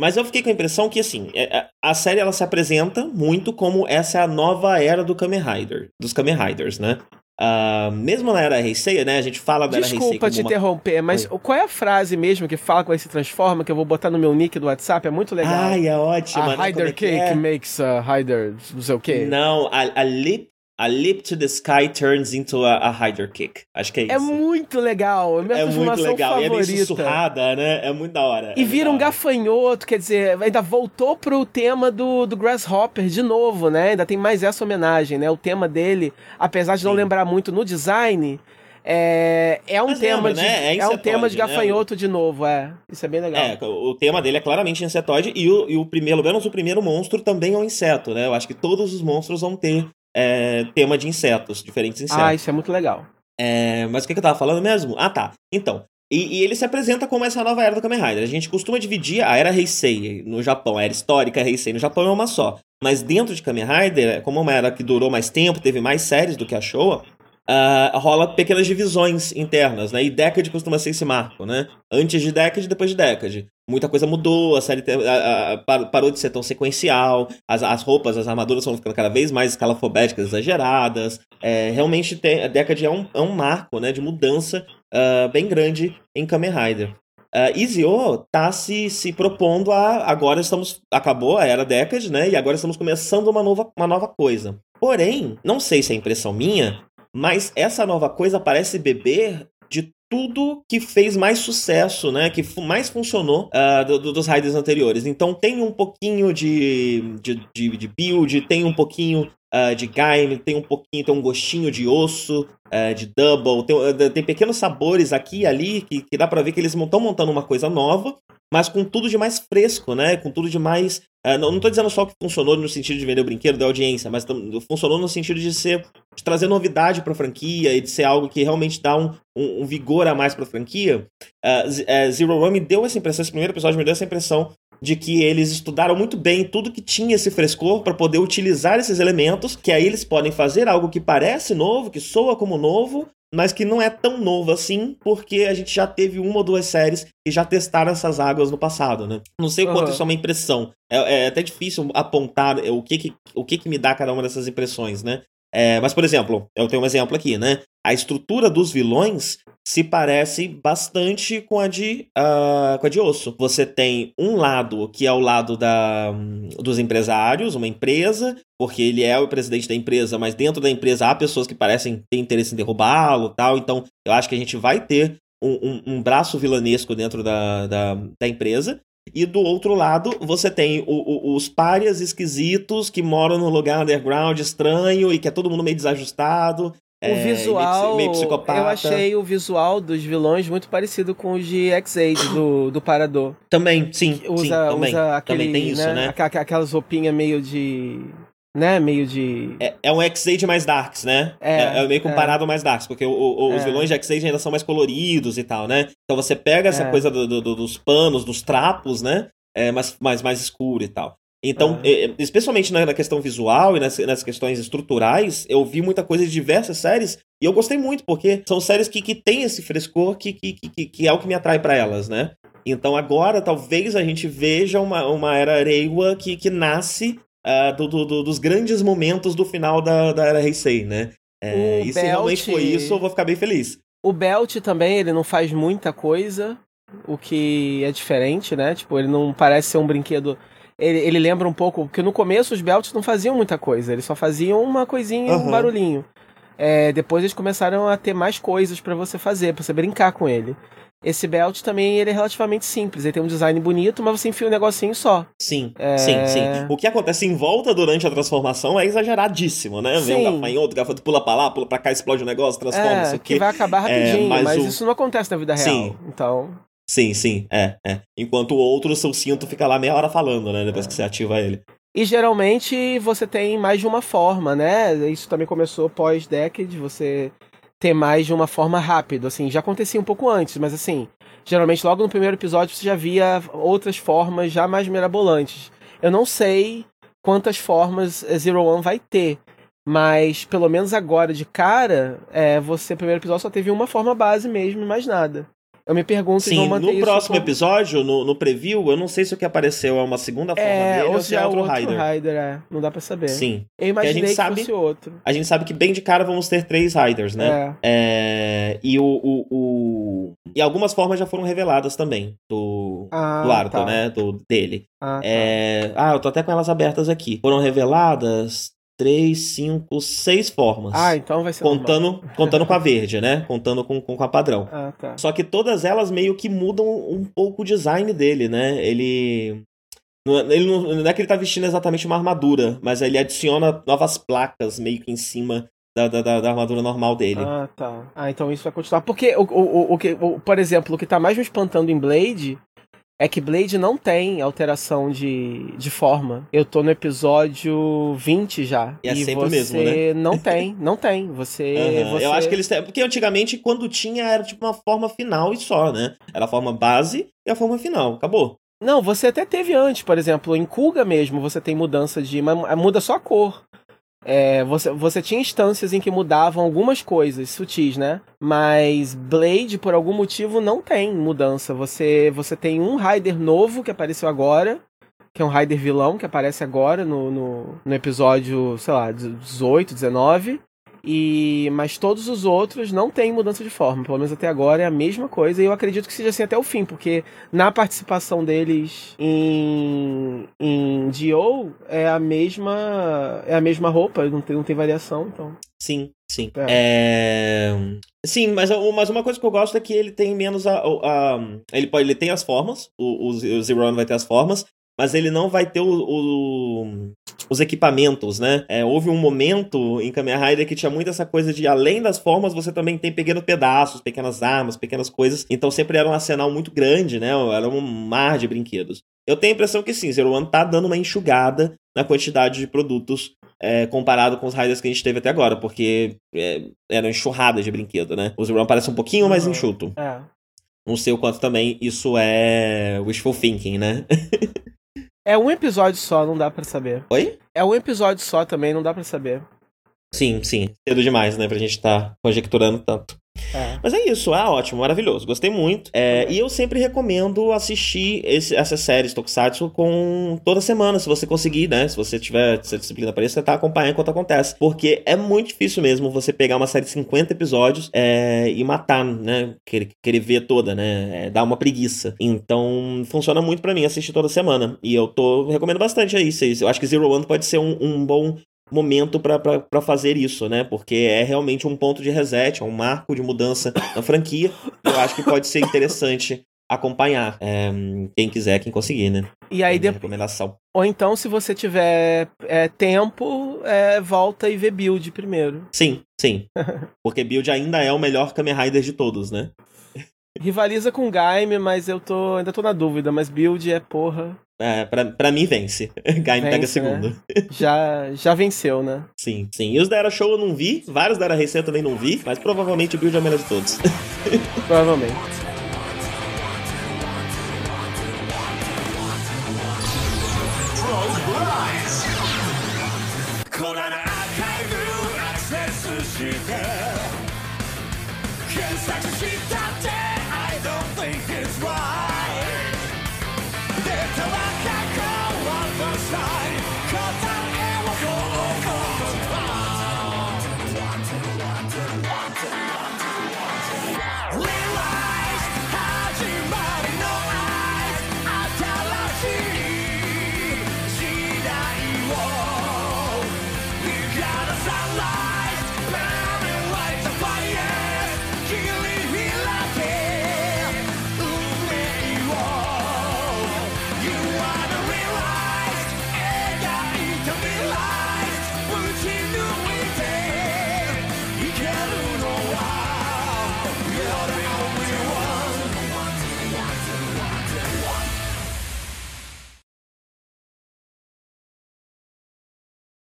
mas eu fiquei com a impressão que, assim, é- é- a série ela se apresenta muito como essa é a nova era do Kamen Rider. Dos Kamen Riders, né? Ah, mesmo na era Heisei, né? A gente fala da era Heisei Desculpa como te uma... interromper, mas qual é a frase mesmo que fala quando ele se transforma, que eu vou botar no meu nick do WhatsApp? É muito legal. Ai, é ótima, a né? Como Rider é Cake é? makes a Rider não sei o quê. Não, a, a lip a lip to the sky turns into a, a Rider kick. Acho que é isso. É muito legal. É minha É muito legal. E é meio favorita. sussurrada, né? É muito da hora. E é vira um gafanhoto, quer dizer, ainda voltou pro tema do, do Grasshopper de novo, né? Ainda tem mais essa homenagem, né? O tema dele, apesar de não Sim. lembrar muito no design, é, é um Mas tema lembra, de né? É é um tema de né? gafanhoto de novo, é. Isso é bem legal. É, o tema dele é claramente insetoide e o, e o primeiro, pelo menos o primeiro monstro também é um inseto, né? Eu acho que todos os monstros vão ter é, tema de insetos, diferentes insetos. ah, isso é muito legal. É, mas o que, que eu tava falando mesmo? Ah, tá. Então. E, e ele se apresenta como essa nova era do Kamen Rider. A gente costuma dividir a era Heisei no Japão, a era histórica a Heisei no Japão é uma só. Mas dentro de Kamen Rider, como é uma era que durou mais tempo, teve mais séries do que a Showa, ah, rola pequenas divisões internas, né? E Decade costuma ser esse marco, né? Antes de Decade, depois de Decade. Muita coisa mudou, a série a- a- par- parou de ser tão sequencial, as, as roupas, as armaduras estão ficando cada vez mais escalafobéticas, exageradas. É, realmente tem, a Decade é um, é um marco né, de mudança ah, bem grande em Kamen Rider. Uh, Izio tá se, se propondo a. Agora estamos. Acabou a era Decade, né? E agora estamos começando uma nova, uma nova coisa. Porém, não sei se é impressão minha, mas essa nova coisa parece beber de tudo que fez mais sucesso, né? Que mais funcionou ah, do- do- dos Riders anteriores. Então tem um pouquinho de, de, de, de build, tem um pouquinho ah, de game, tem um pouquinho, tem um gostinho de osso, ah, de double, tem, ah, tem pequenos sabores aqui e ali que, que dá pra ver que eles estão montando uma coisa nova, mas com tudo de mais fresco, né? Com tudo de mais. não, não tô dizendo só que funcionou no sentido de vender o brinquedo da audiência, mas funcionou no sentido de ser. de trazer novidade pra franquia e de ser algo que realmente dá um, um, um vigor a mais pra franquia. Eh, Zero One me deu essa impressão, esse primeiro episódio me deu essa impressão de que eles estudaram muito bem tudo que tinha esse frescor para poder utilizar esses elementos, que aí eles podem fazer algo que parece novo, que soa como novo, mas que não é tão novo assim, porque a gente já teve uma ou duas séries que já testaram essas águas no passado, né? Não sei o quanto Aham. isso é uma impressão. É, é até difícil apontar o que que, o que que me dá cada uma dessas impressões, né? É, mas, por exemplo, eu tenho um exemplo aqui, né? A estrutura dos vilões se parece bastante com a de uh, com a de osso. Você tem um lado que é o lado da, um, dos empresários, uma empresa, porque ele é o presidente da empresa, mas dentro da empresa há pessoas que parecem ter interesse em derrubá-lo, tal. Então, eu acho que a gente vai ter um, um, um braço vilanesco dentro da, da, da empresa. E do outro lado, você tem o, o, os párias esquisitos que moram num lugar underground estranho e que é todo mundo meio desajustado. O é, visual, meio, meio eu achei o visual dos vilões muito parecido com os de X-Aid do, do Parador. Também, sim. Usa, sim, também. usa aquele, também tem isso, né? né? Aquelas roupinhas meio de né? Meio de. É, é um X-Age mais darks, né? É, é, é meio comparado é. mais darks, porque o, o, os é. vilões de X-Age ainda são mais coloridos e tal, né? Então você pega essa é. coisa do, do, dos panos, dos trapos, né? É mais, mais, mais escuro e tal. Então, é. especialmente na questão visual e nas, nas, questões estruturais, eu vi muita coisa de diversas séries e eu gostei muito, porque são séries que, que têm esse frescor que, que, que, que é o que me atrai para elas, né? Então agora talvez a gente veja uma, uma era Reiwa que, que nasce uh, do, do, dos grandes momentos do final da, da era Heisei, né? É, e se realmente for isso, eu vou ficar bem feliz. O Belt também, ele não faz muita coisa, o que é diferente, né? Tipo, ele não parece ser um brinquedo. Ele, ele lembra um pouco, porque no começo os Belts não faziam muita coisa, eles só faziam uma coisinha, uhum. um barulhinho. É, depois eles começaram a ter mais coisas para você fazer, para você brincar com ele. Esse belt também ele é relativamente simples. Ele tem um design bonito, mas você enfia um negocinho só. Sim, é... sim, sim. O que acontece em volta durante a transformação é exageradíssimo, né? Sim. Vem um gafanhoto, o gafanhoto pula pra lá, pula pra cá, explode o negócio, transforma, é, isso aqui. que vai acabar rapidinho, é, mas, mas o... isso não acontece na vida real. Sim. Então... Sim, sim, é, é. Enquanto o outro, seu cinto fica lá meia hora falando, né? Depois é. que você ativa ele. E geralmente você tem mais de uma forma, né? Isso também começou pós-Decade, você ter mais de uma forma rápida, assim, já acontecia um pouco antes, mas assim, geralmente logo no primeiro episódio você já via outras formas já mais mirabolantes. Eu não sei quantas formas Zero One vai ter, mas pelo menos agora de cara, é, você primeiro episódio só teve uma forma base mesmo mais nada. Eu me pergunto Sim, se vão no próximo como... episódio, no, no preview, eu não sei se o que apareceu é uma segunda forma é, dele ou se é, é outro, outro Rider. Rider é. Não dá pra saber. Sim. Eu imaginei a gente que sabe, fosse outro. A gente sabe que bem de cara vamos ter três Riders, né? É. é e o, o, o, E algumas formas já foram reveladas também do, ah, do Arthur, tá. né? Do, dele. Ah, tá. é... ah, eu tô até com elas abertas aqui. Foram reveladas três, cinco, seis formas. Ah, então vai ser contando, contando com a verde, né? Contando com, com a padrão. Ah, tá. Só que todas elas meio que mudam um pouco o design dele, né? Ele é, ele não, não é que ele tá vestindo exatamente uma armadura, mas ele adiciona novas placas meio que em cima da, da, da, armadura normal dele. Ah, tá. Ah, então isso vai continuar. Porque, o, o, o, que, por exemplo, o que tá mais me espantando em Blade é que Blade não tem alteração de, de forma. Eu tô no episódio 20 já. E é e sempre o mesmo, né? Não (laughs) tem, não tem. Você, uhum. você, Eu acho que eles têm. Porque antigamente, quando tinha, era tipo uma forma final e só, né? Era a forma base e a forma final. Acabou. Não, você até teve antes, por exemplo, em Kuga mesmo, você tem mudança de. Mas muda só a cor. É, você, você tinha instâncias em que mudavam algumas coisas sutis, né? Mas Blade, por algum motivo, não tem mudança. Você, você tem um Rider novo que apareceu agora, que é um Rider vilão que aparece agora no, no, no episódio, sei lá, 18, 19. E mas todos os outros não têm mudança de forma, pelo menos até agora é a mesma coisa e eu acredito que seja assim até o fim, porque na participação deles em em Dio é a mesma é a mesma roupa, não tem, não tem variação, então. Sim, sim. É. É... Sim, mas, mas uma coisa que eu gosto é que ele tem menos a. a, a ele, pode, ele tem as formas, o, o, o Zero vai ter as formas, mas ele não vai ter o, o, os equipamentos, né? É, houve um momento em Kamen Rider que tinha muito essa coisa de, além das formas, você também tem pequenos pedaços, pequenas armas, pequenas coisas. Então sempre era um arsenal muito grande, né? Era um mar de brinquedos. Eu tenho a impressão que sim, Zero One tá dando uma enxugada na quantidade de produtos é, comparado com os Riders que a gente teve até agora, porque é, era enxurrada de brinquedo, né? O Zero One parece um pouquinho mais enxuto. É. Não sei o quanto também isso é wishful thinking, né? (laughs) É um episódio só, não dá para saber. Oi? É um episódio só também, não dá para saber. Sim, sim. Cedo demais, né, pra gente estar tá conjecturando tanto. É. Mas é isso, é ótimo, maravilhoso. Gostei muito. É, e eu sempre recomendo assistir esse, essas séries Tokusatsu com toda semana, se você conseguir, né? Se você tiver essa disciplina para isso, você tá acompanhando enquanto acontece. Porque é muito difícil mesmo você pegar uma série de 50 episódios é, e matar, né? Querer, querer ver toda, né? É, dar uma preguiça. Então, funciona muito para mim assistir toda semana. E eu tô recomendo bastante aí. Eu acho que Zero One pode ser um, um bom momento para fazer isso, né? Porque é realmente um ponto de reset, é um marco de mudança na franquia. Eu acho que pode ser interessante acompanhar. É, quem quiser, quem conseguir, né? E aí depois. Recomendação. Ou então, se você tiver é, tempo, é, volta e vê Build primeiro. Sim, sim. Porque Build ainda é o melhor Kamen Rider de todos, né? Rivaliza com Gaime, mas eu tô ainda tô na dúvida, mas Build é porra. É, pra, pra mim vence. (laughs) Gaime pega segundo. Né? (laughs) Já, já venceu, né? Sim, sim. E os da Era Show eu não vi, vários da Era Recém eu também não vi, mas provavelmente o Build é o melhor de todos. (laughs) provavelmente.